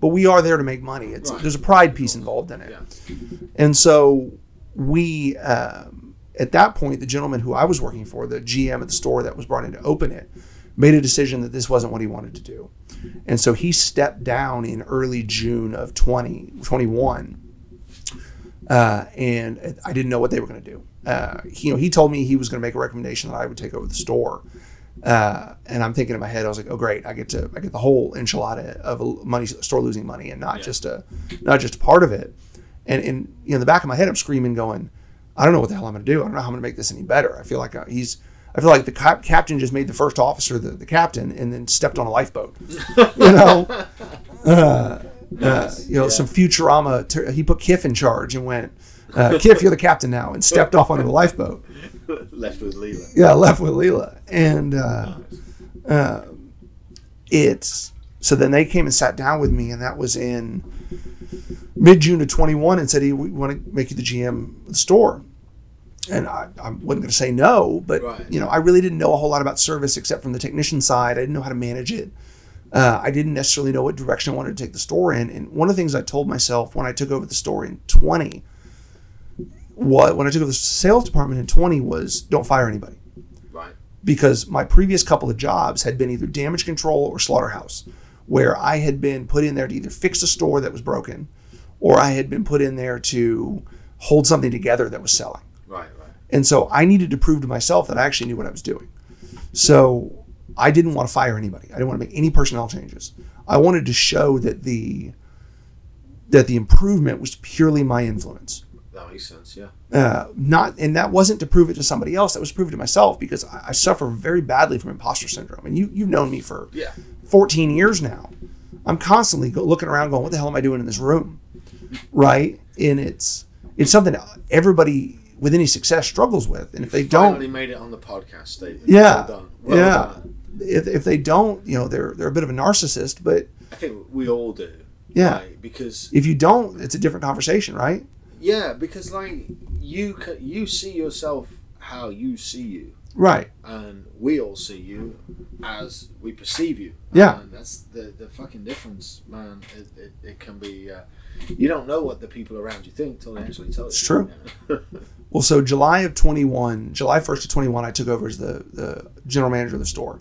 but we are there to make money. It's Right. there's a pride piece involved in it, Yeah. and so we. Um, at that point, the gentleman who I was working for, the GM at the store that was brought in to open it, made a decision that this wasn't what he wanted to do. And so he stepped down in early June of 2021. uh, and I didn't know what they were going to do. Uh, he, you know, he told me he was going to make a recommendation that I would take over the store. Uh, and I'm thinking in my head, I was like, "Oh, great! I get to I get the whole enchilada of a money store losing money, and not Yeah. just a not just a part of it." And in you know, in the back of my head, I'm screaming, going, "I don't know what the hell I'm going to do. I don't know how I'm going to make this any better. I feel like uh, he's I feel like the cap- captain just made the first officer the, the captain, and then stepped on a lifeboat. you know, uh, uh, you know, some Futurama. Ter- he put Kiff in charge and went, uh, "Kiff, you're the captain now," and stepped off onto the lifeboat. Left with Leela. Yeah, left with Leela, and uh, uh, it's so then they came and sat down with me, and that was in mid June of 21, and said, "Hey, we want to make you the GM of the store." And I, I wasn't going to say no, but Right. you know, I really didn't know a whole lot about service except from the technician side. I didn't know how to manage it. Uh, I didn't necessarily know what direction I wanted to take the store in. And one of the things I told myself when I took over the store in 20, what when I took over the sales department in 20 was don't fire anybody Right. because my previous couple of jobs had been either damage control or slaughterhouse, where I had been put in there to either fix a store that was broken, or I had been put in there to hold something together that was selling. And so I needed to prove to myself that I actually knew what I was doing. So I didn't want to fire anybody. I didn't want to make any personnel changes. I wanted to show that the that the improvement was purely my influence That makes sense. Yeah. uh, not and that wasn't to prove it to somebody else that was to prove it to myself because I, I suffer very badly from imposter syndrome and you you've known me for Yeah. 14 years now i'm constantly go, looking around going what the hell am i doing in this room right and it's it's something everybody with any success struggles with and if they don't they made it on the podcast, David. Yeah. Well. Well Yeah. done. if, if they don't, you know, they're they're a bit of a narcissist. But I think we all do. Yeah. right? Because if you don't, it's a different conversation, right? yeah, because like you you see yourself how you see you, Right. and we all see you as we perceive you. Yeah. and that's the the fucking difference, man. It it, it can be. Uh, you don't know what the people around you think till they actually tell you. It's true. Yeah. Well, so July of 21, July 1st of 21, I took over as the, the general manager of the store.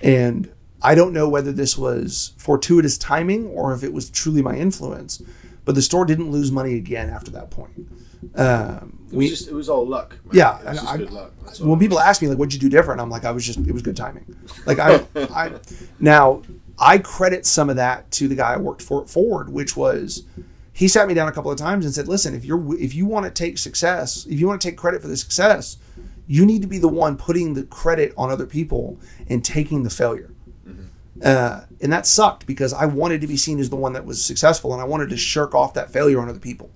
And I don't know whether this was fortuitous timing or if it was truly my influence, but the store didn't lose money again after that point. Um, It was we, just it was all luck. Man. Yeah, it was and just I- good luck. When people ask me like what'd you do different i'm like i was just it was good timing like i i now i credit some of that to the guy i worked for at ford which was he sat me down a couple of times and said listen if you're if you want to take success if you want to take credit for the success you need to be the one putting the credit on other people and taking the failure uh, and that sucked because I wanted to be seen as the one that was successful, and I wanted to shirk off that failure on other people.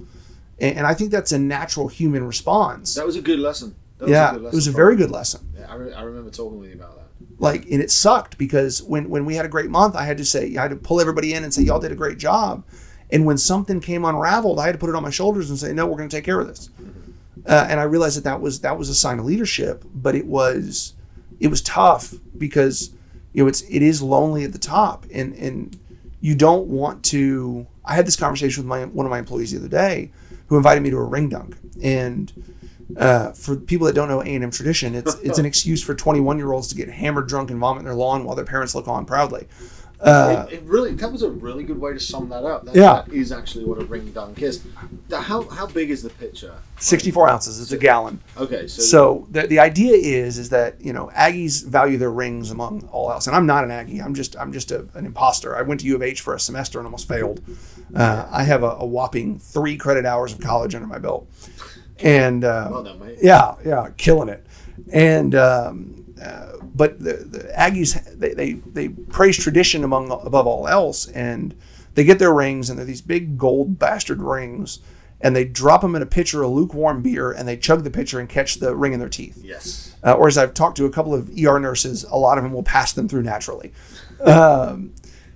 And, and I think that's a natural human response. that was a good lesson. That was yeah, a good it was a very me. good lesson. Yeah, I, re- I remember talking with you about that. like and it sucked because when when we had a great month i had to say i had to pull everybody in and say y'all did a great job and when something came unraveled i had to put it on my shoulders and say no we're going to take care of this. Uh, and i realized that that was that was a sign of leadership but it was it was tough because you know it's it is lonely at the top. And and you don't want to i had this conversation with my one of my employees the other day who invited me to a ring dunk. And uh, for people that don't know A&M tradition, it's it's an excuse for 21 year olds to get hammered, drunk, and vomit in their lawn while their parents look on proudly. Uh, it, it really that was a really good way to sum that up. That, Yeah. that is actually what a ring dunk is. How how big is the pitcher? 64 ounces, it's a gallon. Okay, so, So the, the idea is is that you know Aggies value their rings among all else, and I'm not an Aggie. I'm just I'm just a, an imposter. I went to U of H for a semester and almost failed. Uh, I have a, a whopping three credit hours of college under my belt, and uh, well done, mate. Yeah, yeah, killing it. And um, uh, but the, the Aggies they, they they praise tradition among above all else, and they get their rings, and they're these big gold bastard rings, and they drop them in a pitcher of lukewarm beer, and they chug the pitcher and catch the ring in their teeth. Yes. Uh, or as I've talked to a couple of ER nurses, a lot of them will pass them through naturally. Um,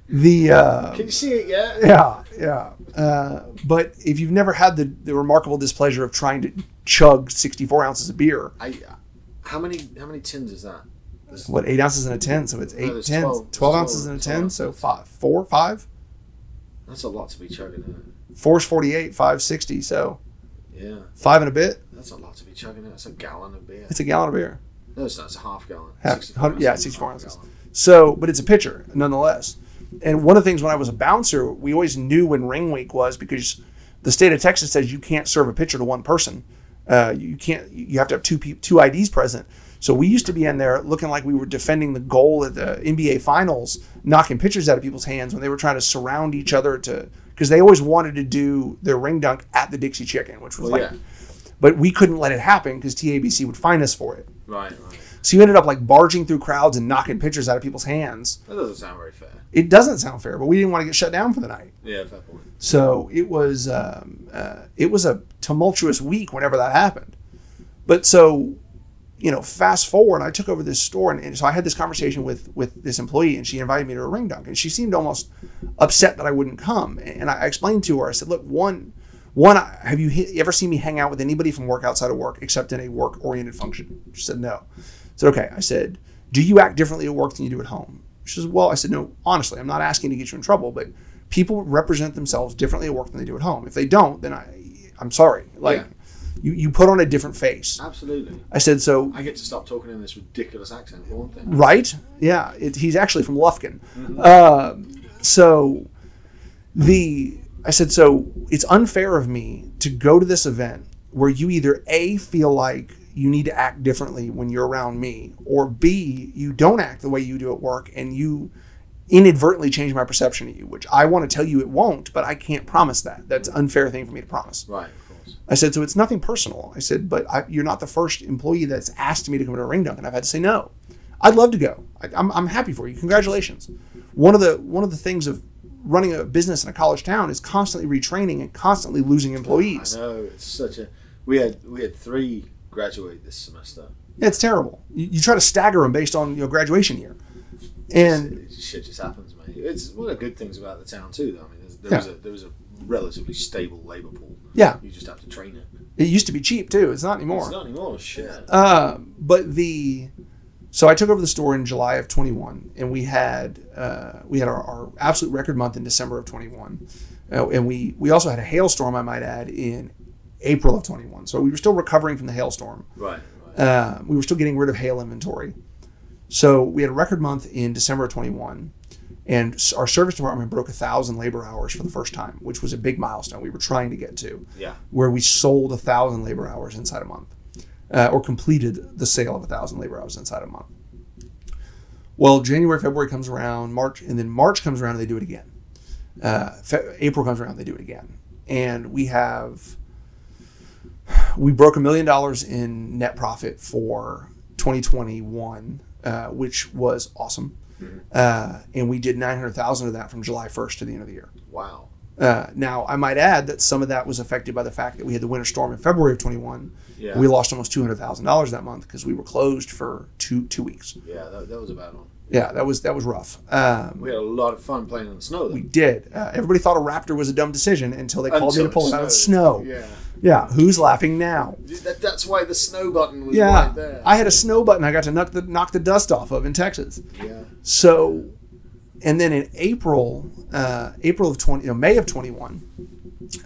the uh, Can you see it yet? yeah, yeah. Uh, but if you've never had the, the remarkable displeasure of trying to chug 64 ounces of beer, I. How many how many tins is that? There's- what, eight ounces in a 10? So it's eight there's tens, 12 12, there's ounces in a 12, 10. So five, four, five? That's a lot to be chugging. Isn't Four's 48, 560, So? Yeah, five and a bit, that's a lot to be chugging. That's a gallon of beer. it's a gallon of beer. No, it's not. It's a half gallon. Half- 64 hun- yeah, ounces, 64 half ounces. gallon. So, but it's a pitcher nonetheless. And one of the things when I was a bouncer, we always knew when ring week was because the state of Texas says you can't serve a pitcher to one person. Uh, you can't. You have to have two pe- two IDs present. So we used to be in there looking like we were defending the goal at the NBA Finals, knocking pitchers out of people's hands when they were trying to surround each other to because they always wanted to do their ring dunk at the Dixie Chicken, which was Well, like, yeah. but we couldn't let it happen because TABC would fine us for it. Right, right. So you ended up like barging through crowds and knocking pitchers out of people's hands. That doesn't sound very fair. It doesn't sound fair, but we didn't want to get shut down for the night. Yeah, fair point. So it was um, uh, it was a tumultuous week whenever that happened. But so you know, fast forward, I took over this store, and, and so I had this conversation with with this employee, and she invited me to a ring dunk, and she seemed almost upset that I wouldn't come. And I explained to her, I said, "Look, one, one, have you he- ever seen me hang out with anybody from work outside of work except in a work oriented function?" She said, "No." I said, "Okay." I said, "Do you act differently at work than you do at home?" She says, "Well," I said, "No, honestly, I'm not asking to get you in trouble, but people represent themselves differently at work than they do at home. If they don't, then I, I'm sorry. Like." Yeah. You, you put on a different face. Absolutely. I said, so I get to stop talking in this ridiculous accent for one thing. Right? Yeah. It, he's actually from Lufkin. Uh, so the I said, so it's unfair of me to go to this event where you either a feel like you need to act differently when you're around me, or b you don't act the way you do at work and you inadvertently change my perception of you, which I want to tell you it won't, but I can't promise that. That's an unfair thing for me to promise. Right. I said, so it's nothing personal. I said, but I, you're not the first employee that's asked me to come to a ring dunk, and I've had to say no. I'd love to go. I, I'm, I'm happy for you. Congratulations. One of the one of the things of running a business in a college town is constantly retraining and constantly losing employees. I know it's such a. We had we had three graduate this semester. Yeah, it's terrible. You, you try to stagger them based on your graduation year. And It- shit just happens, mate. It's one of the good things about the town too. Though I mean, there's, there Yeah. was a there was a relatively stable labour pool. Yeah, You just have to train it. it used to be cheap too. It's not anymore. It's not anymore. Shit. Uh, but the so I took over the store in July of 21, and we had uh, we had our, our absolute record month in December of 21, uh, and we we also had a hailstorm, I might add, in April of 21. So we were still recovering from the hailstorm. Right. Right. Uh, we were still getting rid of hail inventory. So we had a record month in December of 21, and our service department broke a thousand labor hours for the first time, which was a big milestone we were trying to get to yeah. where we sold a thousand labor hours inside a month, uh, or completed the sale of a thousand labor hours inside a month. Well, January, February comes around, March, and then March comes around and they do it again. Uh, Fe- April comes around, they do it again, and we have we broke a million dollars in net profit for 2021, uh, which was awesome. Uh, and we did 900,000 of that from July 1st to the end of the year. Wow. Uh, now, I might add that some of that was affected by the fact that we had the winter storm in February of 21. Yeah. We lost almost $200,000 that month because we were closed for two two weeks. yeah. That, that was a bad one. Yeah, that was that was rough. Um, We had a lot of fun playing in the snow. Though. we did. Uh, everybody thought a Raptor was a dumb decision until they called me to pull it out of snow. Yeah. Yeah, who's laughing now? That, that's why the snow button was Yeah, right there. I had a snow button I got to knock the knock the dust off of in Texas. yeah. So, and then in April, uh, April of twenty, you know, May of twenty one,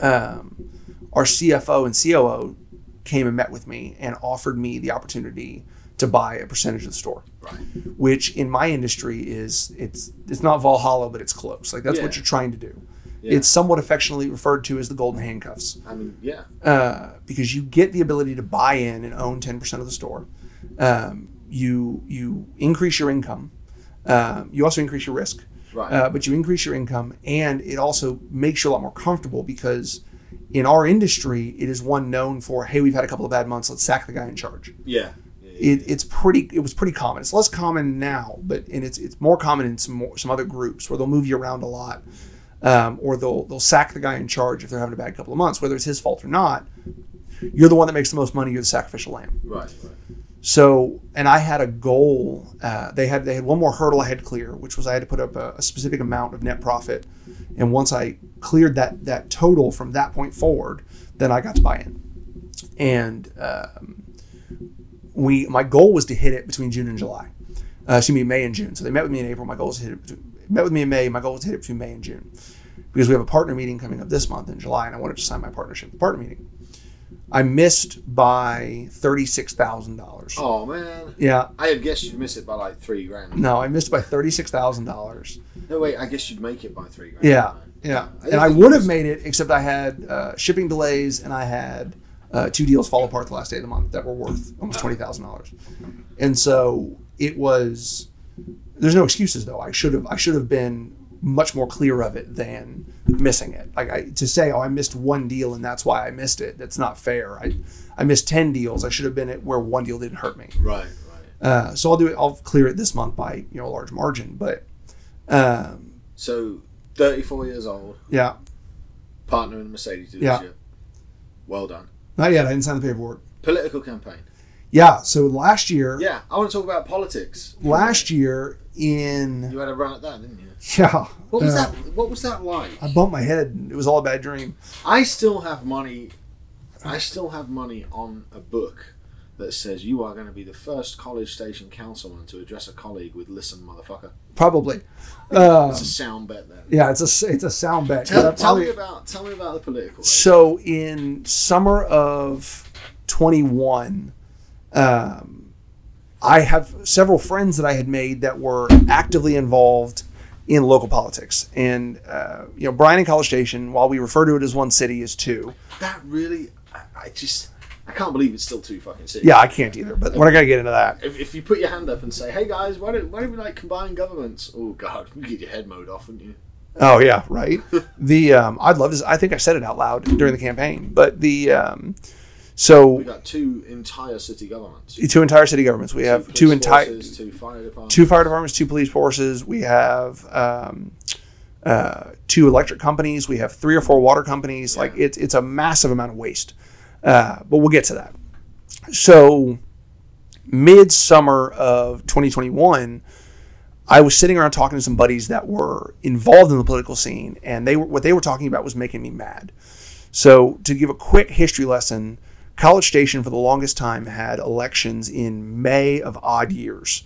um, our CFO and COO came and met with me and offered me the opportunity to buy a percentage of the store, Right. which in my industry is it's it's not Valhalla, but it's close. Like that's what you're trying to do. Yeah. It's somewhat affectionately referred to as the golden handcuffs I mean, yeah. uh, because you get the ability to buy in and own 10% of the store. Um, you you increase your income. Um, you also increase your risk, Right. uh, but you increase your income, and it also makes you a lot more comfortable because in our industry, it is one known for hey, we've had a couple of bad months, let's sack the guy in charge. yeah. It, it's pretty. It was pretty common. It's less common now, but and it's it's more common in some more, some other groups where they'll move you around a lot, um, or they'll they'll sack the guy in charge if they're having a bad couple of months, whether it's his fault or not. You're the one that makes the most money. You're the sacrificial lamb. Right. Right. So, and I had a goal. Uh, they had they had one more hurdle I had to clear, which was I had to put up a, a specific amount of net profit, and once I cleared that that total from that point forward, then I got to buy in. And um, we my goal was to hit it between June and July. Uh, excuse me, May and June. So they met with me in April. My goal was to hit it. Met with me in May. My goal was to hit it between May and June, because we have a partner meeting coming up this month in July, and I wanted to sign my partnership the partner meeting. I missed by thirty six thousand dollars. Oh man. Yeah, I had guessed you'd miss it by like three grand. no, I missed by thirty six thousand dollars. No, wait. I guess you'd make it by three grand. Yeah, yeah, I and I would have made it, except I had uh, shipping delays and I had uh, two deals fall apart the last day of the month that were worth almost twenty thousand dollars, and so it was. There's no excuses though. I should have. I should have been much more clear of it than missing it. Like I, to say, oh, I missed one deal and that's why I missed it. That's not fair. I, I missed ten deals. I should have been at where one deal didn't hurt me. Right. Right. Uh, so I'll do it. I'll clear it this month by you know a large margin. But um, So, 34 years old, yeah, partner in Mercedes dealership. Yeah. Well done. not yet. I didn't sign the paperwork. Political campaign. Yeah. So last year, Yeah, I want to talk about politics. last year in You had a run at that, didn't you? yeah, What was uh, that? What was that like? I bumped my head. It was all a bad dream. I still have money. I still have money on a book that says you are going to be the first college station councilman to address a colleague with "Listen, motherfucker." Probably. Uh, It's a sound bet then. yeah, it's a it's a sound bet. Tell, Uh, tell probably- me about tell me about the political. So in summer of 21, um, I have several friends that I had made that were actively involved in local politics. And, uh, you know, Bryan and College Station, while we refer to it as one city, is two. That really, I, I just, I can't believe it's still two fucking cities. Yeah, I can't either, but we're not going to get into that. If, if you put your hand up and say, "Hey guys, why don't why don't we like combine governments?" Oh God, you get your head mowed off, wouldn't you? Oh yeah, right. the um, I'd love to. I think I said it out loud during the campaign, but the um, so We got two entire city governments. two entire city governments. We have two entire two fire departments. two fire departments, two police forces. We have um, uh, two electric companies. We have three or four water companies. Like it's it's a massive amount of waste. Uh, but we'll get to that. So, midsummer of 2021, I was sitting around talking to some buddies that were involved in the political scene, and they were what they were talking about was making me mad. So, to give a quick history lesson, College Station for the longest time had elections in May of odd years.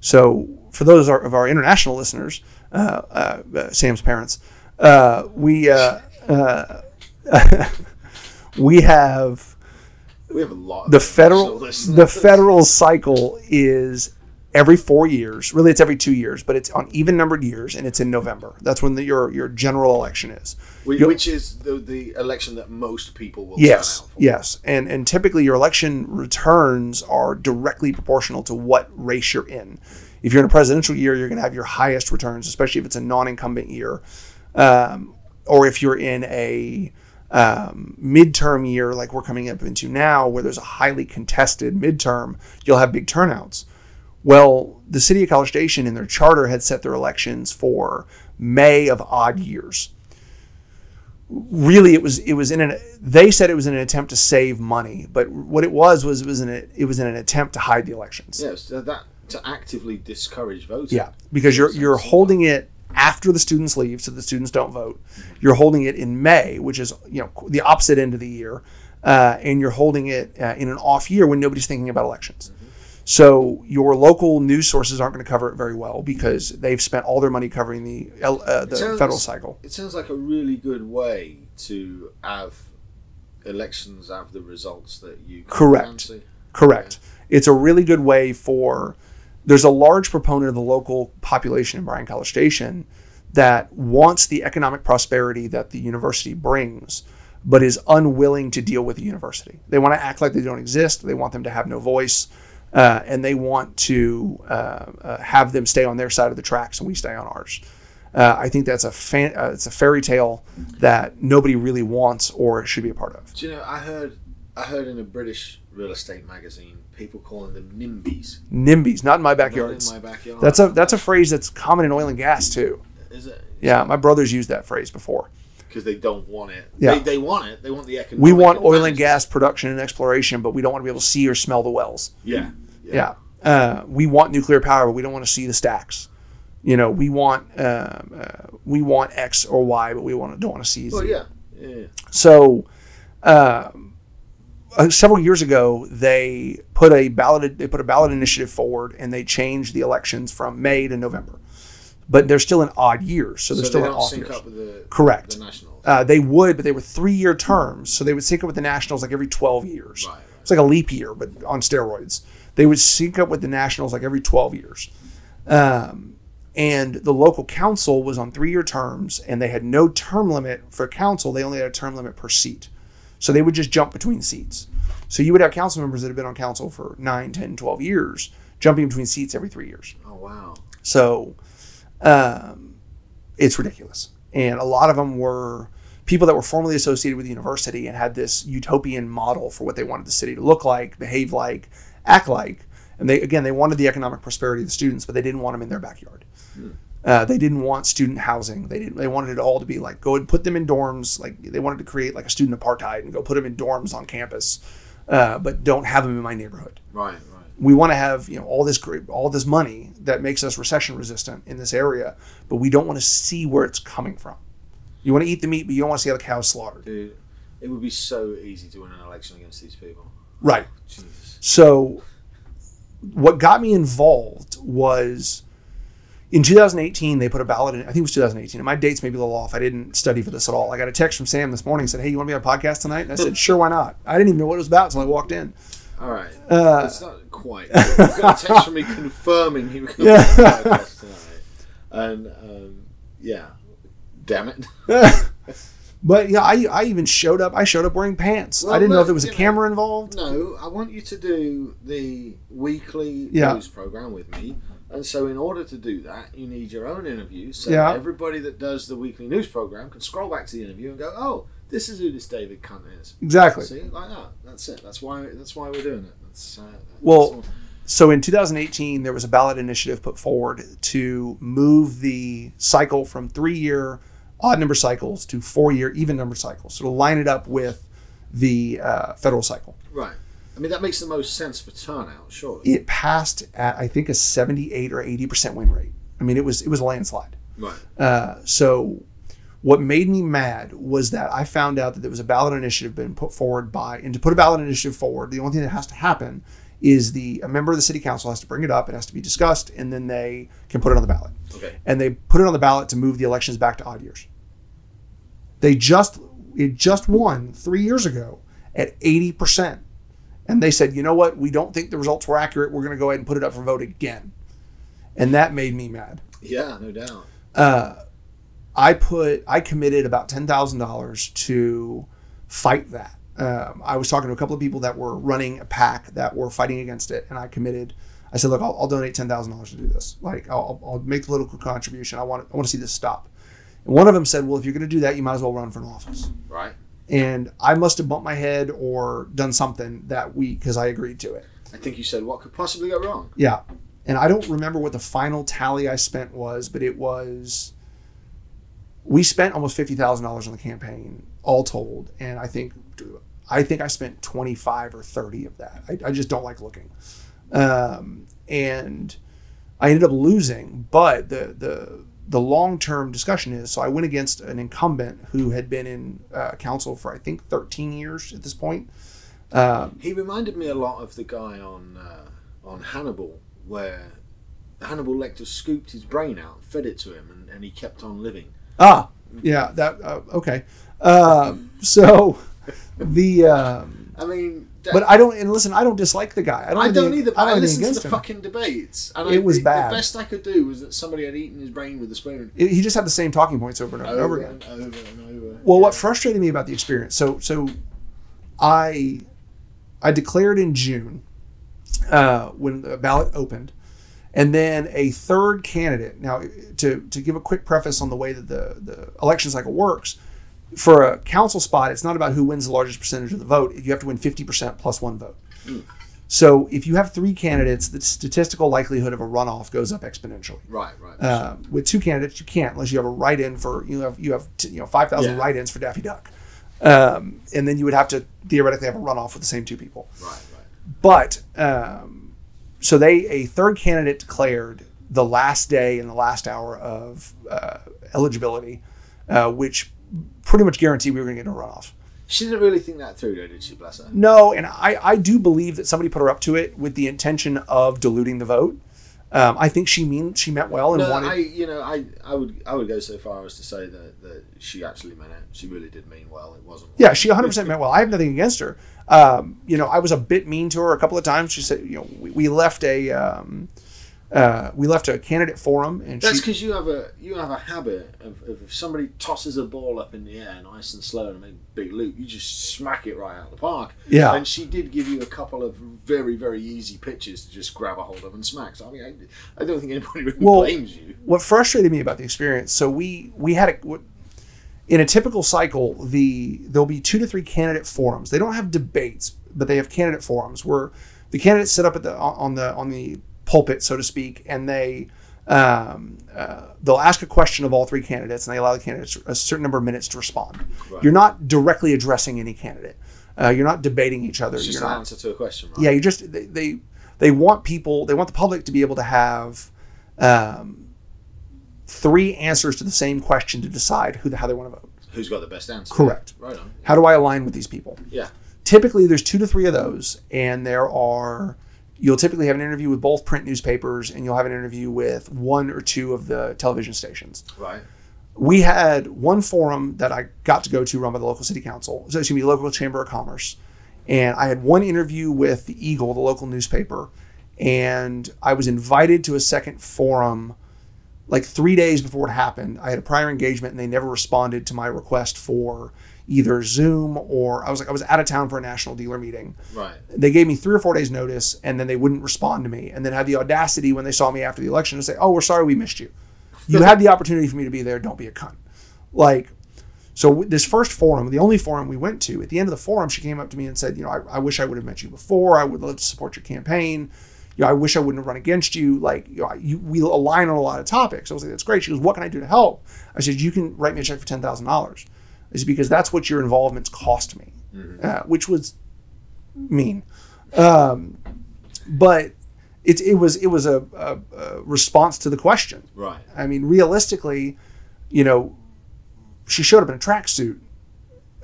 So, for those of our international listeners, uh, uh, uh, Sam's parents, uh, we uh, uh, we have We have a lot. The federal the federal cycle is every four years. Really, it's every two years, but it's on even numbered years, and it's in November. That's when the, your your general election is. Whi- You'll- which is the, the election that most people will Yes, turn out for. yes, and and typically your election returns are directly proportional to what race you're in. If you're in a presidential year, you're going to have your highest returns, especially if it's a non-incumbent year, um, or if you're in a um, midterm year like we're coming up into now, where there's a highly contested midterm, you'll have big turnouts. Well, the city of College Station in their charter had set their elections for May of odd years. Really it was it was in an they said it was in an attempt to save money but what it was was it was in a, it was in an attempt to hide the elections. Yes, so that to actively discourage voting. yeah because you're you're holding it after the students leave so the students don't vote. You're holding it in may which is you know the opposite end of the year uh, and you're holding it uh, in an off year when nobody's thinking about elections so your local news sources aren't going to cover it very well because they've spent all their money covering the uh, the sounds- federal cycle It sounds like a really good way to have elections have the results that you Correct. Correct. It's a really good way for. There's a large proponent of the local population in Bryan College Station that wants the economic prosperity that the university brings, but is unwilling to deal with the university. They want to act like they don't exist. They want them to have no voice, uh, and they want to uh, uh, have them stay on their side of the tracks and we stay on ours. Uh, I think that's a fan, uh, it's a fairy tale that nobody really wants or should be a part of. Do you know? I heard I heard in a British real estate magazine people calling them NIMBYs. NIMBYs, not in my Not in my backyard. That's a that's a phrase that's common in oil and gas too. Is it? Yeah, my brothers used that phrase before. Because they don't want it. Yeah. They, they want it. They want the economic. We want oil and gas production and exploration, but we don't want to be able to see or smell the wells. Yeah. Yeah. Uh, we want nuclear power, but we don't want to see the stacks. You know, we want um, uh, we want X or Y, but we want don't want to see Z. Well, yeah. Yeah. So, um, uh, several years ago, they put a ballot they put a ballot initiative forward, and they changed the elections from May to November. But they're still in odd years, so So they're they still in don't off years. the Correct. the. Uh, they would, but they were three-year terms, so they would sync up with the Nationals like every twelve years. Right, right. It's like a leap year, but on steroids. They would sync up with the Nationals like every twelve years. Um, and the local council was on three-year terms, and they had no term limit for council. They only had a term limit per seat, so they would just jump between seats. So you would have council members that have been on council for 9, 10, 12 years, jumping between seats every three years. oh wow. So um, it's ridiculous. And a lot of them were people that were formerly associated with the university and had this utopian model for what they wanted the city to look like, behave like, act like. And they again, they wanted the economic prosperity of the students, but they didn't want them in their backyard. Uh, they didn't want student housing. They didn't. They wanted it all to be like go and put them in dorms. Like they wanted to create like a student apartheid and go put them in dorms on campus, uh, but don't have them in my neighborhood Right. Right. we want to have you know all this great all this money that makes us recession resistant in this area but we don't want to see where it's coming from you want to eat the meat but you don't want to see how the cow's slaughtered Dude, it would be so easy to win an election against these people. right. So what got me involved was in 2018 they put a ballot in i think it was 2018 and my dates may be a little off i didn't study for this at all i got a text from sam this morning said hey you want to be on a podcast tonight and i said sure why not i didn't even know what it was about until i walked in All right. Uh, It's not quite. You got a text from me confirming he was going Yeah. to be on the podcast tonight. And um, yeah, damn it. but yeah I, I even showed up i showed up wearing pants i didn't know if there was a you know- camera involved No, I want you to do the weekly Yeah. news program with me. And so, in order to do that, you need your own interview. So Yeah. everybody that does the weekly news program can scroll back to the interview and go, "Oh, this is who this David cunt is." exactly See, like that. That's it. That's why. That's why we're doing it. That's, uh, Well, that's all. So in 2018, there was a ballot initiative put forward to move the cycle from three year odd number cycles to four year even number cycles. So to line it up with the uh, federal cycle. right. I mean, that makes the most sense for turnout, sure. It passed at, I think, a 78 or 80% win rate. I mean, it was it was a landslide. Right. Uh, so what made me mad was that I found out that there was a ballot initiative being put forward by, and to put a ballot initiative forward, the only thing that has to happen is the a member of the city council has to bring it up, it has to be discussed, and then they can put it on the ballot. Okay. And they put it on the ballot to move the elections back to odd years. They just it just won three years ago at eighty percent, and they said, you know what, we don't think the results were accurate. We're going to go ahead and put it up for vote again, and that made me mad. Yeah, no doubt. Uh, I put I committed about ten thousand dollars to fight that. Um, I was talking to a couple of people that were running a PAC that were fighting against it, and I committed. I said, "Look, I'll, I'll donate ten thousand dollars to do this. Like, I'll, I'll make a political contribution. I want I want to see this stop." And one of them said, "Well, if you're going to do that, you might as well run for an office." Right. And I must have bumped my head or done something that week because I agreed to it. I think you said what could possibly go wrong. Yeah. And I don't remember what the final tally I spent was, but it was we spent almost fifty thousand dollars on the campaign, all told, and I think I think I spent twenty five or thirty of that. I, I just don't like looking, um, and I ended up losing. But the the the long term discussion is so I went against an incumbent who had been in uh, council for I think thirteen years at this point. Um, He reminded me a lot of the guy on uh, on Hannibal, where Hannibal Lecter scooped his brain out, fed it to him, and, and he kept on living. Ah, yeah, that uh, okay. Um, so the um, I mean, but I don't and listen. I don't dislike the guy. I don't, I don't anything- either. But I, have anything listened to the him. fucking debates, and It I, was the, bad. The best I could do was that somebody had eaten his brain with a spoon. It- he just had the same talking points over and over, and over again. over and over. Well, what frustrated me about the experience, so so I I declared in June uh, when the ballot opened, and then a third candidate. Now, to to give a quick preface on the way that the the election cycle works, for a council spot, it's not about who wins the largest percentage of the vote. You have to win fifty percent plus one vote. So if you have three candidates, the statistical likelihood of a runoff goes up exponentially. Right, right. Uh, with two candidates, you can't unless you have a write-in for you have you have t- you know five thousand Yeah. write-ins for Daffy Duck, um, and then you would have to theoretically have a runoff with the same two people. right, right. But um, so they a third candidate declared the last day and the last hour of uh, eligibility, uh, which pretty much guaranteed we were going to get a runoff. She didn't really think that through, though, did she? Bless her. No, and I, I do believe that somebody put her up to it with the intention of diluting the vote. Um, I think she mean she meant well and No, wanted. I, you know, I, I would, I would go so far as to say that, that she actually meant it. She really did mean well. It wasn't. Yeah, she 100% meant well. I have nothing against her. Um, you know, I was a bit mean to her a couple of times. She said, you know, we, we left a um, uh, we left a candidate forum, and That's because you have a you have a habit of, of if somebody tosses a ball up in the air nice and slow and make a big loop, you just smack it right out of the park. Yeah. And she did give you a couple of very very easy pitches to just grab a hold of and smack. So I mean, I, I don't think anybody really Well- blames you. what frustrated me about the experience. So we we had a what- in a typical cycle, the there'll be two to three candidate forums. They don't have debates, but they have candidate forums where the candidates sit up at the on the on the pulpit, so to speak, and they um, uh, they'll ask a question of all three candidates, and they allow the candidates a certain number of minutes to respond. Right. You're not directly addressing any candidate. Uh, you're not debating each other. It's just you're an not, answer to a question, right? yeah, you just they, they they want people they want the public to be able to have um, three answers to the same question to decide who the, how they want to vote. Who's got the best answer? Correct. Right on. How do I align with these people? Yeah. Typically, there's two to three of those, and there are. You'll typically have an interview with both print newspapers, and you'll have an interview with one or two of the television stations. Right. We had one forum that I got to go to run by the local city council, so excuse me, local chamber of commerce, and I had one interview with the Eagle, the local newspaper, and I was invited to a second forum like three days before it happened. I had a prior engagement, and they never responded to my request for either Zoom or I was like I was out of town for a national dealer meeting. Right. They gave me three or four days notice, and then they wouldn't respond to me, and then had the audacity when they saw me after the election to say, "Oh, we're sorry, we missed you. You had the opportunity for me to be there. Don't be a cunt." Like, so this first forum, the only forum we went to, at the end of the forum, she came up to me and said, "You know, I, I wish I would have met you before. I would love to support your campaign. You know, I wish I wouldn't have run against you. Like, you know, you, we align on a lot of topics." I was like, "That's great." She goes, "What can I do to help?" I said, "You can write me a check for ten thousand dollars." Is because that's what your involvements cost me, uh, which was mean. Um, but it, it was it was a, a, a response to the question. Right. I mean, realistically, you know, she showed up in a tracksuit,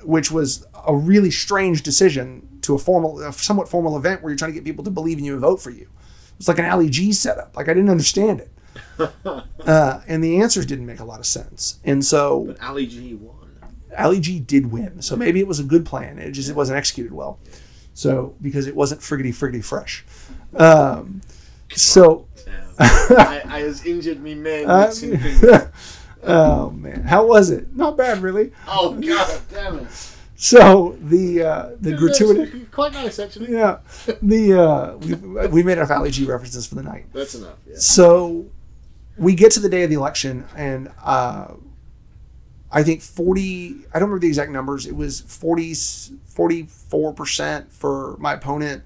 which was a really strange decision to a formal, a somewhat formal event where you're trying to get people to believe in you and vote for you. It's like an Ali G setup. Like I didn't understand it, uh, and the answers didn't make a lot of sense. And so But Ali G won. Ali G did win. So maybe it was a good plan. It just it wasn't executed well. So because it wasn't friggity friggity fresh. Um, so I, I has injured me man. Fingers. oh man, how was it? Not bad, really. oh god damn it. So the uh, the gratuity. Quite nice actually. Yeah, the uh, we we made enough Ali G references for the night. That's enough. Yeah. So we get to the day of the election, and uh, I think 40, I don't remember the exact numbers. It was 40, 44% for my opponent,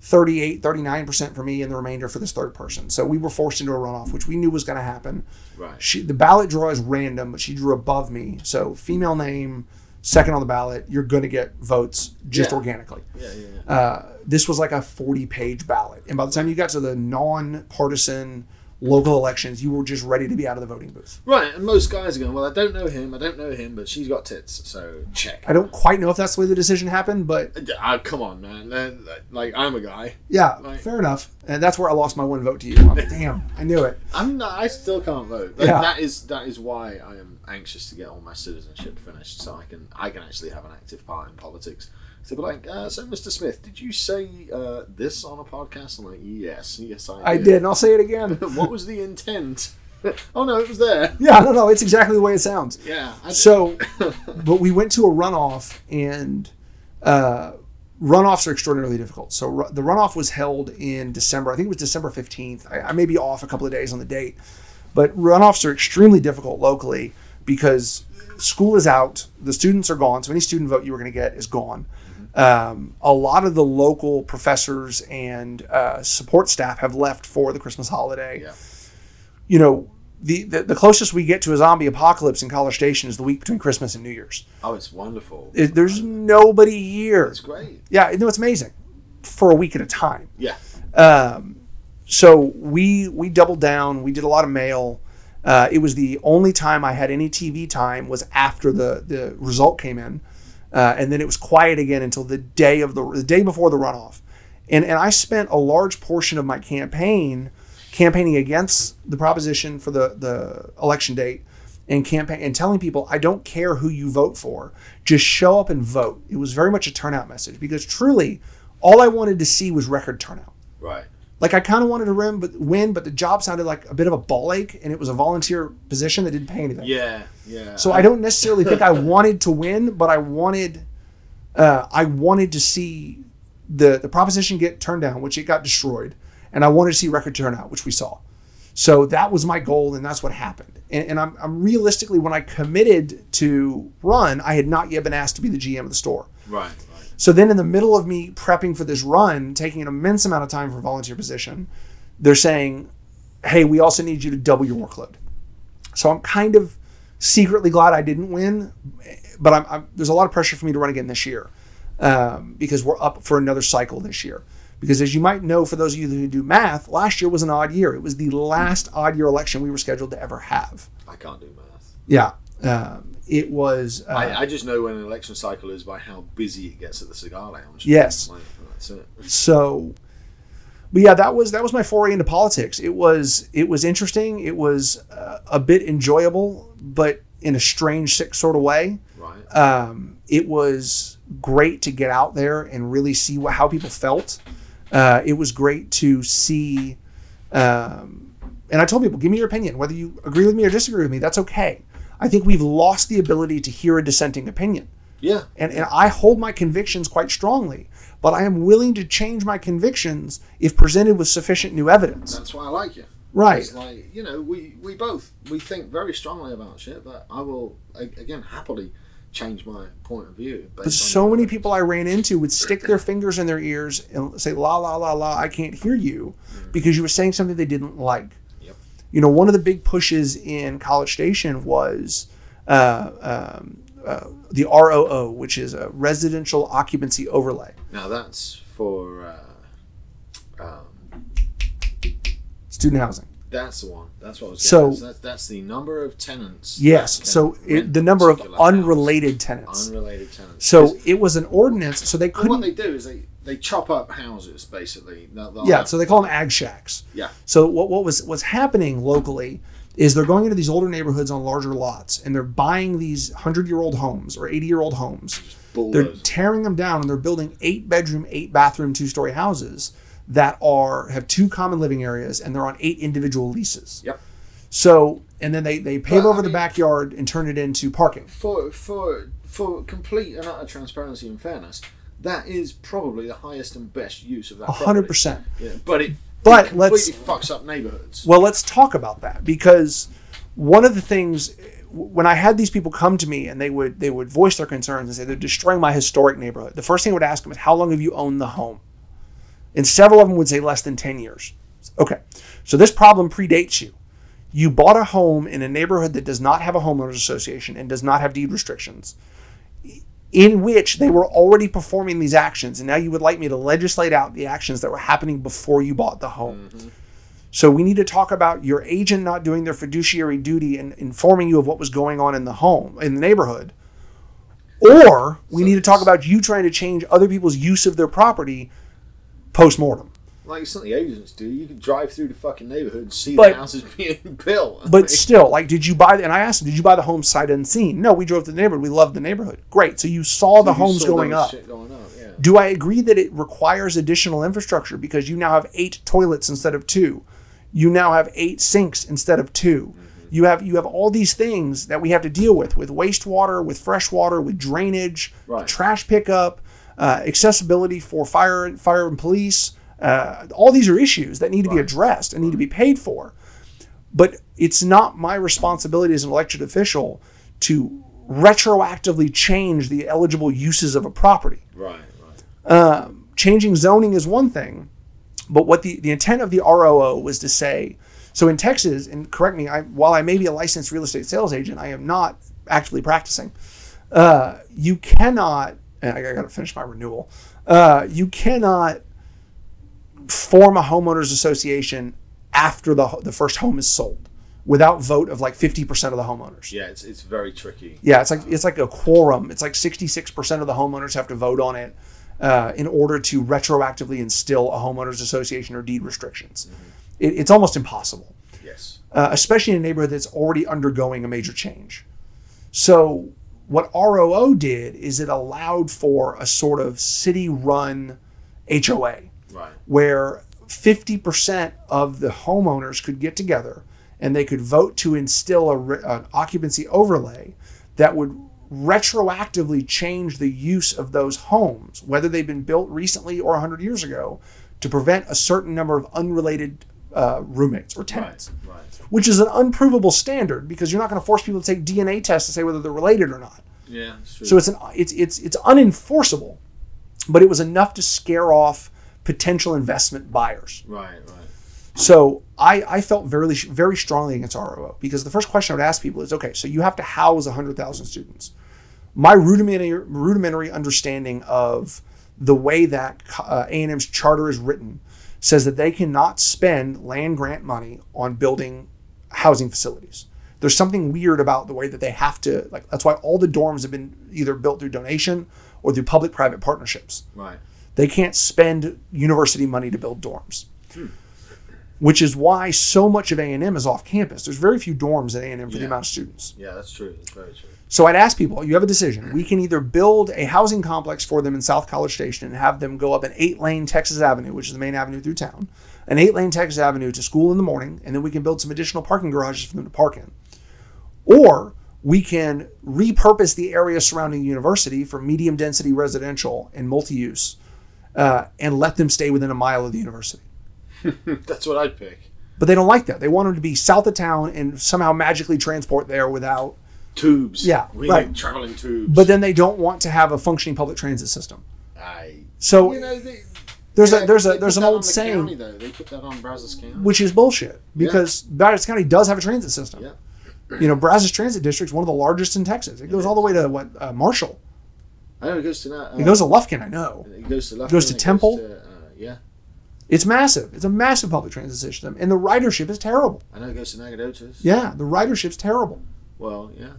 38, 39% for me, and the remainder for this third person. So we were forced into a runoff, which we knew was going to happen. Right. She, the ballot draw is random, but she drew above me. So female name, second on the ballot, you're going to get votes just Yeah. organically. Yeah, yeah, yeah. Uh, this was like a 40 page ballot. And by the time you got to the non partisan local elections, you were just ready to be out of the voting booth. Right, and most guys are going, well, I don't know him, I don't know him, but she's got tits, so check. I don't quite know if that's the way the decision happened, but Ah, come on, man. Like, I'm a guy. yeah, Right. fair enough. And that's where I lost my one vote to you. Like, damn, I knew it. I'm not, I still can't vote. Like, Yeah. That is that is why I am anxious to get all my citizenship finished, so I can I can actually have an active part in politics. So, but like, uh, so Mr. Smith, did you say uh, this on a podcast? I'm like, yes, yes, I did. I did, and I'll say it again. what was the intent? oh no, it was there. Yeah, no, no, it's exactly the way it sounds. Yeah. So, but we went to a runoff, and uh, runoffs are extraordinarily difficult. So ru- the runoff was held in December. I think it was December fifteenth. I, I may be off a couple of days on the date, but runoffs are extremely difficult locally because school is out, the students are gone, so any student vote you were going to get is gone. Um, a lot of the local professors and uh, support staff have left for the Christmas holiday. Yeah. You know, the, the the closest we get to a zombie apocalypse in College Station is the week between Christmas and New Year's. oh, it's wonderful. It- there's nobody here. It's great. Yeah, no, it's amazing for a week at a time. Yeah. Um, so we we doubled down. We did a lot of mail. Uh, it was the only time I had any TV time was after the the result came in, uh, and then it was quiet again until the day of the the day before the runoff, and and I spent a large portion of my campaign campaigning against the proposition for the the election date and campaign and telling people I don't care who you vote for, just show up and vote. It was very much a turnout message because truly, all I wanted to see was record turnout. Right. Like I kind of wanted to win, but win, but the job sounded like a bit of a ball ache, and it was a volunteer position that didn't pay anything. Yeah. Yeah. So I don't necessarily think I wanted to win, but I wanted, uh, I wanted to see the the proposition get turned down, which it got destroyed, and I wanted to see record turnout, which we saw. So that was my goal, and that's what happened. And, and I'm, I'm realistically, when I committed to run, I had not yet been asked to be the GM of the store. Right. So then, in the middle of me prepping for this run, taking an immense amount of time for a volunteer position, they're saying, "Hey, we also need you to double your workload." So I'm kind of secretly glad I didn't win, but I'm, I'm, there's a lot of pressure for me to run again this year um, because we're up for another cycle this year. Because as you might know, for those of you who do math, last year was an odd year. It was the last odd year election we were scheduled to ever have. I can't do math. Yeah, um, it was. Uh, I, I just know when an election cycle is by how busy it gets at the cigar lounge. Yes. Like, that's it. so but yeah that was that was my foray into politics it was it was interesting it was uh, a bit enjoyable but in a strange sick sort of way Right. um, it was great to get out there and really see what, how people felt uh, it was great to see um, and i told people give me your opinion whether you agree with me or disagree with me that's okay i think we've lost the ability to hear a dissenting opinion Yeah. and, and I hold my convictions quite strongly, but I am willing to change my convictions if presented with sufficient new evidence. That's why I like you. Right. It's like you know, we we both we think very strongly about shit, but I will again happily change my point of view. But so many people I ran into would stick their fingers in their ears and say, la, la, la, la, I can't hear you because you were saying something they didn't like. You know, one of the big pushes in College Station was uh, um, uh, the ROO, which is a residential occupancy overlay. Now that's for uh, um, student housing. That's the one. That's what I was. So- So that's, that's the number of tenants. Yes. So it, the number of particular house. unrelated tenants. unrelated tenants. So it was an ordinance. So they couldn't. What they do is they they chop up houses basically. They'll- they'll Yeah. have- So they call them ag shacks. yeah. So what what was what's happening locally is they're going into these older neighborhoods on larger lots and they're buying these hundred year old homes or eighty year old homes. They're tearing them down and they're building eight bedroom, eight bathroom, two story houses that are have two common living areas and they're on eight individual leases. Yep. So and then they they pave But, I over the mean- backyard and turn it into parking. For for for complete and utter transparency and fairness, that is probably the highest and best use of that. Hundred percent. Yeah, but it But it completely let's- fucks up neighborhoods. Well, let's talk about that because one of the things when I had these people come to me and they would they would voice their concerns and say they're destroying my historic neighborhood. The first thing I would ask them is how long have you owned the home? And several of them would say less than 10 years. Okay. So this problem predates you. You bought a home in a neighborhood that does not have a homeowners association and does not have deed restrictions in which they were already performing these actions and now you would like me to legislate out the actions that were happening before you bought the home. Mm-hmm. So we need to talk about your agent not doing their fiduciary duty and informing you of what was going on in the home, in the neighborhood. Or we So need to talk about you trying to change other people's use of their property post mortem. Like some of the agents do, you can drive through the fucking neighborhood and see But- the houses being built. But still, like, did you buy? The, and I asked him, did you buy the home sight unseen? No, we drove to the neighborhood. We loved the neighborhood. Great. So you saw the You homes saw going up. shit going up, yeah. Do I agree that it requires additional infrastructure because you now have eight toilets instead of two? You now have eight sinks instead of 2 You have you have all these things that we have to deal with with wastewater, with fresh water, with drainage, Right. trash pickup, uh, accessibility for fire fire and police. Uh, all these are issues that need to be addressed and need to be paid for. But it's not my responsibility as an elected official to retroactively change the eligible uses of a property Right, right. changing zoning is one thing, but what the, the intent of the ROO was to say, so in Texas, and correct me, I, while I may be a licensed real estate sales agent, I am not actively practicing. Uh, you cannot, and I got to finish my renewal. Uh, you cannot form a homeowners association after the the first home is sold without vote of like 50% of the homeowners. Yeah, it's, it's very tricky. Yeah, it's like it's like a quorum. It's like sixty six percent of the homeowners have to vote on it uh, in order to retroactively instill a homeowners association or deed restrictions. It, it's almost impossible, Yes. uh, especially in a neighborhood that's already undergoing a major change. So what ROO did is it allowed for a sort of city run HOA Right. where 50% of the homeowners could get together and they could vote to instill a, an occupancy overlay that would retroactively change the use of those homes, whether they've been built recently or 100 years ago, to prevent a certain number of unrelated uh, roommates or tenants, Right. Right. which is an unprovable standard because you're not going to force people to take DNA tests to say whether they're related or not. Yeah. So it's an it's it's it's unenforceable, but it was enough to scare off potential investment buyers. right, right. So I, I felt very very strongly against ROO because the first question I would ask people is, okay, so you have to house hundred thousand students. My rudimentary rudimentary understanding of the way that uh, A&M's charter is written says that they cannot spend land grant money on building housing facilities. There's something weird about the way that they have to like. That's why all the dorms have been either built through donation or through public-private partnerships Right. They can't spend university money to build dorms. Which is why so much of a&m is off campus. There's very few dorms at a&m for the amount of students. Yeah, that's true. That's very true. so i'd ask people you have a decision. We can either build a housing complex for them in south college station and have them go up an eight lane texas avenue which is the main avenue through town an eight lane texas avenue to school in the morning and then we can build some additional parking garages for them to park in. Or we can repurpose the area surrounding the university for medium density residential and multi-use uh, and let them stay within a mile of the university that's what I'd pick. but they don't like that they want them to be south of town and somehow magically transport there without Tubes. Yeah, we right. traveling tubes. but then they don't want to have a functioning public transit system I. so You know, they, there's yeah, a there's a there's an old the saying County, though. They put that on Brazos County. which is bullshit because Brazos County does have a transit system. Yeah. You know, Brazos Transit District is one of the largest in Texas. It goes all the way to what uh, Marshall. I know it goes to that. Uh, It goes to Lufkin, I know. It goes to Lufkin, It goes to it Temple? to, uh, yeah. It's massive. It's a massive public transit system, and the ridership is terrible. I know it goes to Nacogdoches. Yeah, the ridership's terrible. Well, yeah,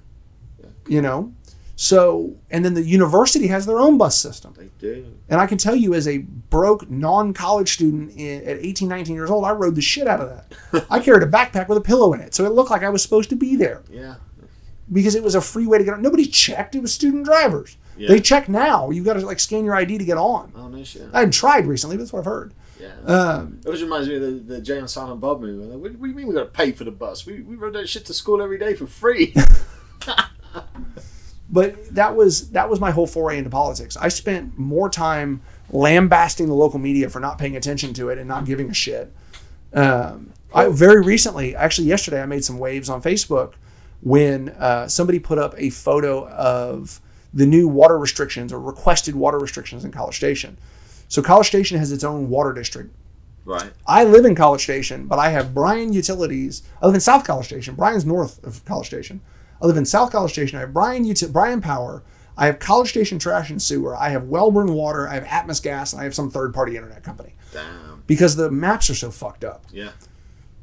You know, so and then the university has their own bus system. they do. And I can tell you, as a broke non-college student in, at 18, 19 years old, I rode the shit out of that. I carried a backpack with a pillow in it, so it looked like I was supposed to be there Yeah. because it was a free way to get on. Nobody checked; it was student drivers. Yeah. They check now. You got to like scan your ID to get on. Oh no shit. I haven't tried recently, but that's what I've heard. Yeah. Um, It always reminds me of the, the Jay and Silent Bob movie. Like, what, what do you mean we got to pay for the bus? We, we rode that shit to school every day for free. but that was that was my whole foray into politics. I spent more time lambasting the local media for not paying attention to it and not giving a shit. Um, I very recently, actually yesterday, I made some waves on Facebook when uh, somebody put up a photo of the new water restrictions or requested water restrictions in College Station. So College Station has its own water district. right. I live in College Station, but I have Bryan Utilities. I live in South College Station. Bryan's north of College Station. I live in South College Station. I have Bryan Uti- Bryan Power. I have College Station Trash and Sewer. I have Wellborn Water. I have Atmos Gas, and I have some third-party internet company Damn. because the maps are so fucked up. Yeah.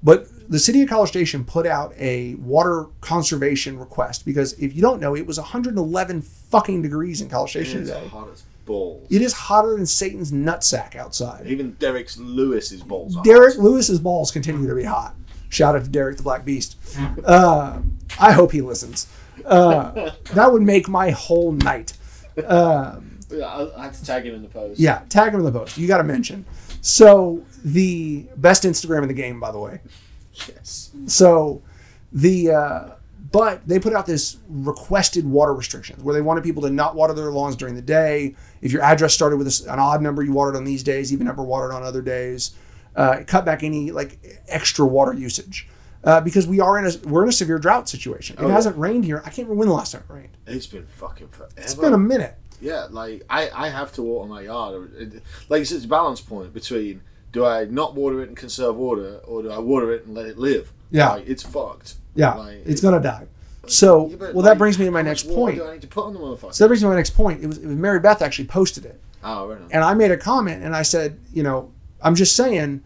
But the city of College Station put out a water conservation request because if you don't know, it was 111 fucking degrees in College Station It's today. hot as balls. It is hotter than Satan's nutsack outside. Even Derrick Lewis's balls are Derrick hot. Lewis's balls continue to be hot. Shout out to Derrick the Black Beast. Uh, I hope he listens. Uh, that would make my whole night. Um, I, I had to tag him in the post. yeah, tag him in the post. You got to mention. So the best Instagram in the game, by the way. Yes. So the uh, but they put out this requested water restrictions where they wanted people to not water their lawns during the day. If your address started with an odd number, you watered on these days. Even number watered on other days. Uh, cut back any like extra water usage uh, because we are in a we're in a severe drought situation. It Oh, hasn't rained here. I can't remember when the last time it rained. It's been fucking forever. It's been a minute. Yeah, like I, I have to water my yard. Like it's a balance point between do I not water it and conserve water, or do I water it and let it live? Yeah. like, it's fucked. Yeah, Like, it's gonna die. So Yeah, well, that brings me to my next point. Do I need to put on the motherfucker? So that brings me to my next point. It was, it was Mary Beth actually posted it. oh, right on. and I made a comment and I said, you know, I'm just saying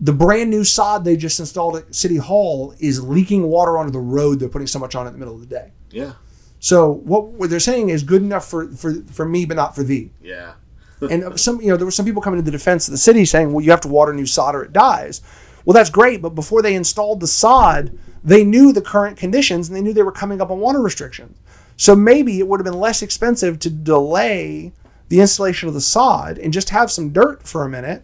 the brand new sod they just installed at City Hall is leaking water onto the road they're putting so much on in the middle of the day. Yeah, So what, what they're saying is good enough for, for, for me, but not for thee. yeah, And some, you know, there were some people coming to the defense of the city saying, well, you have to water new sod or it dies. Well, that's great, but before they installed the sod, they knew the current conditions and they knew they were coming up on water restrictions. So maybe it would have been less expensive to delay the installation of the sod and just have some dirt for a minute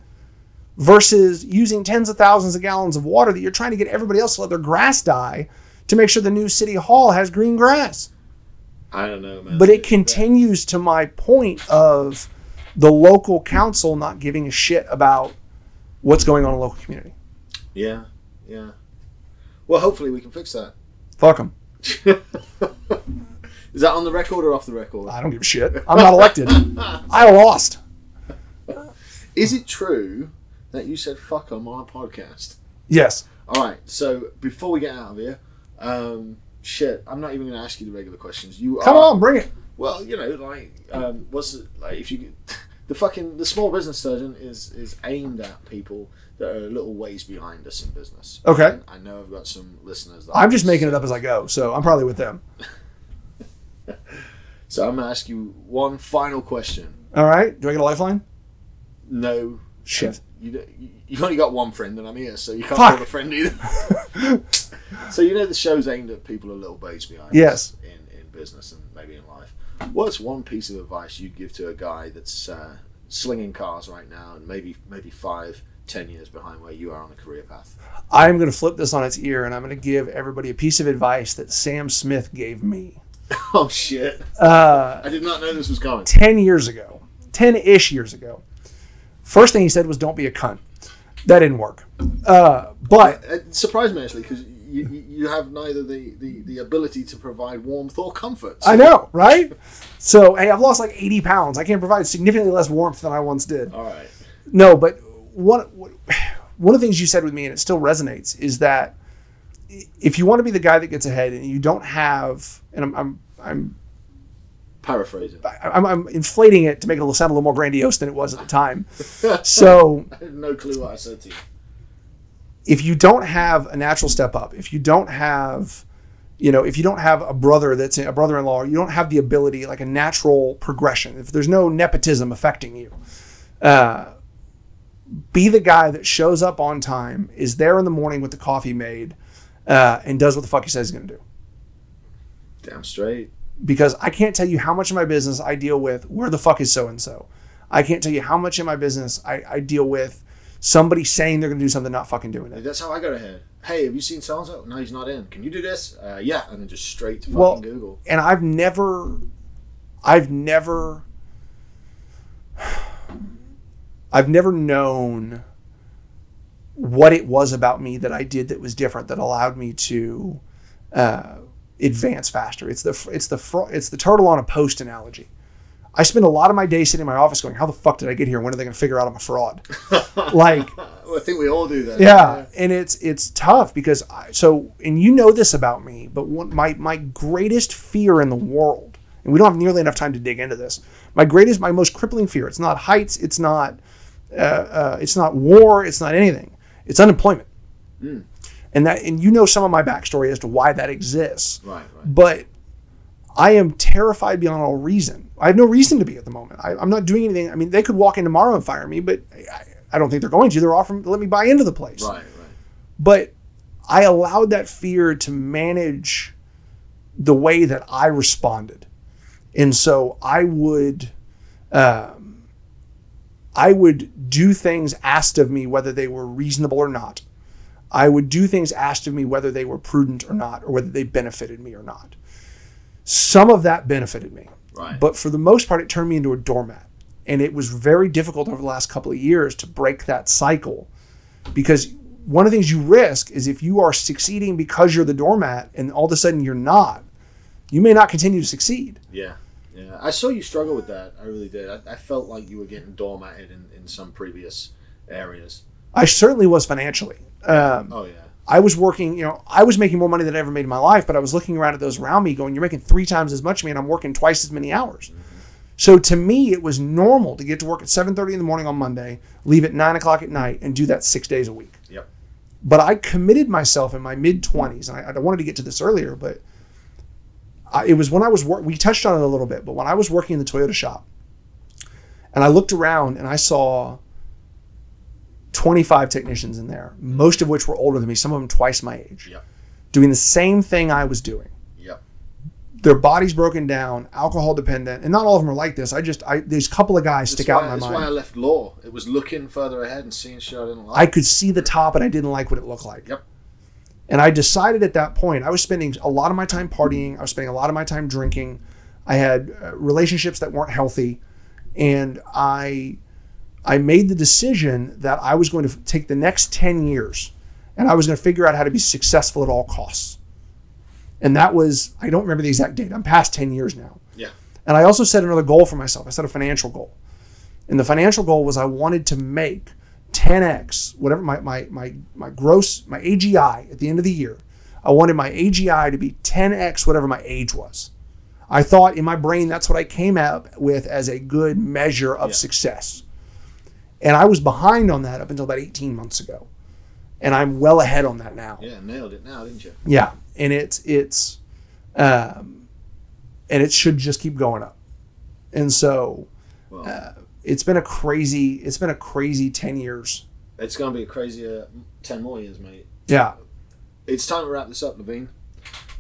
versus using tens of thousands of gallons of water that you're trying to get everybody else to let their grass die to make sure the new city hall has green grass. I don't know, man. But it continues to my point of the local council not giving a shit about what's going on in the local community. Yeah, yeah. Well, hopefully we can fix that. Fuck them. Is that on the record or off the record? I don't give a shit. I'm not elected. I lost. Is it true that you said fuck them on a podcast? Yes. All right. So before we get out of here, um, shit, I'm not even going to ask you the regular questions. You Come are, on, bring it. Well, you know, like, um, what's it, like if you the fucking the small business surgeon is is aimed at people that are a little ways behind us in business. Okay. And I know I've got some listeners. That I'm just making it up as I go, so I'm probably with them. So I'm going to ask you one final question. All right. Do I get a lifeline? No. Shit. You you've only got one friend, and I'm here, so you can't Fuck. call a friend either. so you know the show's aimed at people a little ways behind Yes. us in, in business and maybe in life. What's one piece of advice you'd give to a guy that's uh, slinging cars right now and maybe maybe five, ten years behind where you are on a career path? I'm going to flip this on its ear and I'm going to give everybody a piece of advice that Sam Smith gave me oh shit! uh, I did not know this was coming. 10 years ago, 10 ish years ago. First thing he said was, don't be a cunt. That didn't work. Uh, but It surprised me actually because you, you have neither the, the, the ability to provide warmth or comfort. I know, right? So, hey, I've lost like 80 pounds. I can provide significantly less warmth than I once did. All right. No, but one one of the things you said with me, and it still resonates, is that if you want to be the guy that gets ahead and you don't have, and I'm I'm, I'm Paraphrasing. I'm, I'm inflating it to make it sound a little more grandiose than it was at the time. so I have no clue what I said to you. If you don't have a natural step up, if you don't have, you know, if you don't have a brother that's a brother-in-law, you don't have the ability, like a natural progression. If there's no nepotism affecting you, uh, be the guy that shows up on time, is there in the morning with the coffee made, uh, and does what the fuck he says he's going to do. Damn straight. because I can't tell you how much of my business I deal with where the fuck is so and so. I can't tell you how much in my business I, I deal with somebody saying they're going to do something, not fucking doing it. That's how I got ahead. Hey, have you seen so and so? No, he's not in. Can you do this? Uh, yeah, and then just straight to fucking Well- Google. And I've never, I've never, I've never known what it was about me that I did that was different that allowed me to uh, advance faster. It's the it's the fr- it's the turtle on a post analogy. I spend a lot of my day sitting in my office going, "How the fuck did I get here? When are they going to figure out I'm a fraud?" like, Well, I think we all do that. yeah, and it's it's tough because I, so and you know this about me, but one, my my greatest fear in the world, and we don't have nearly enough time to dig into this. My greatest, my most crippling fear. It's not heights. It's not. Uh, uh, it's not war. It's not anything. It's unemployment. And that, and you know some of my backstory as to why that exists Right, right. but I am terrified beyond all reason. I have no reason to be at the moment. I, I'm not doing anything. I mean, they could walk in tomorrow and fire me, but I, I don't think they're going to. They're offering to let me buy into the place. Right, right. But I allowed that fear to manage the way that I responded, and so I would, um, I would do things asked of me whether they were reasonable or not. I would do things asked of me whether they were prudent or not, or whether they benefited me or not. Some of that benefited me, Right. but for the most part, it turned me into a doormat. And it was very difficult over the last couple of years to break that cycle because one of the things you risk is if you are succeeding because you're the doormat and all of a sudden you're not, you may not continue to succeed. Yeah, yeah. I saw you struggle with that. I really did. I, I felt like you were getting doormatted in, in some previous areas. I certainly was financially. Um, Oh yeah. I was working, you know, I was making more money than I ever made in my life, but I was looking around at those around me going, you're making three times as much, man. I'm working twice as many hours. So to me, it was normal to get to work at 7.30 in the morning on Monday, leave at 9 o'clock at night, and do that six days a week. Yep. But I committed myself in my mid 20s, and I, I wanted to get to this earlier, but I, it was when I was, wor- we touched on it a little bit, but when I was working in the Toyota shop, and I looked around and I saw 25 technicians in there, most of which were older than me, some of them twice my age, Yep. doing the same thing I was doing. Yep. Their bodies broken down, alcohol dependent, and not all of them are like this. I just, I there's a couple of guys stick that's out why, in my that's mind. why I left law. It was looking further ahead and seeing shit I didn't like. I could see the top and I didn't like what it looked like. Yep. And I decided at that point, I was spending a lot of my time partying. I was spending a lot of my time drinking. I had uh, relationships that weren't healthy. And I, I made the decision that I was going to take the next 10 years and I was going to figure out how to be successful at all costs. And that was, I don't remember the exact date. I'm past 10 years now. Yeah. And I also set another goal for myself. I set a financial goal. And the financial goal was I wanted to make 10x, whatever my, my, my, my gross, my AGI at the end of the year. I wanted my AGI to be 10x whatever my age was. I thought in my brain that's what I came up with as a good measure of Yeah. success. And I was behind on that up until about 18 months ago. And I'm well ahead on that now. Yeah, nailed it now, didn't you? Yeah, and it's it's, um, and it should just keep going up, and so Well, uh, it's been a crazy it's been a crazy ten years. it's going to be a crazier 10 more years, mate. Yeah, It's time to wrap this up, Levine.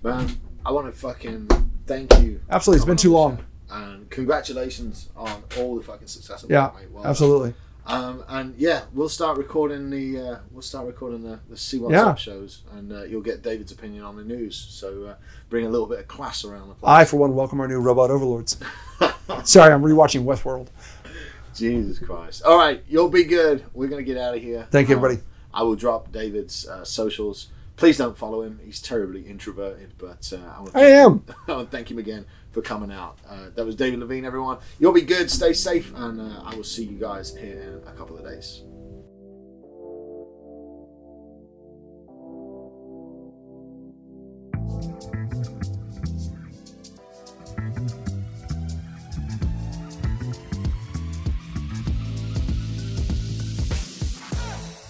Man, I want to fucking thank you. absolutely. It's been too long. show. And congratulations on all the fucking success. Yeah, it, mate. Well absolutely. Um, and yeah, we'll start recording the uh, we'll start recording the, the see what's Yeah. up shows, and uh, you'll get David's opinion on the news. So uh, bring a little bit of class around the place. I, for one, welcome our new robot overlords. Sorry, I'm rewatching Westworld. Jesus Christ! All right, you'll be good. We're gonna get out of here. Thank you, Um, everybody. I will drop David's uh, socials. Please don't follow him. He's terribly introverted, but uh, I, I am. I want to thank him again for coming out. Uh, that was David Levine, everyone. You'll be good. Stay safe, and uh, I will see you guys here in a couple of days.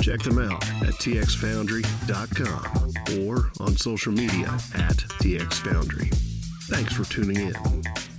Check them out at txfoundry.com or on social media at txfoundry. Thanks for tuning in.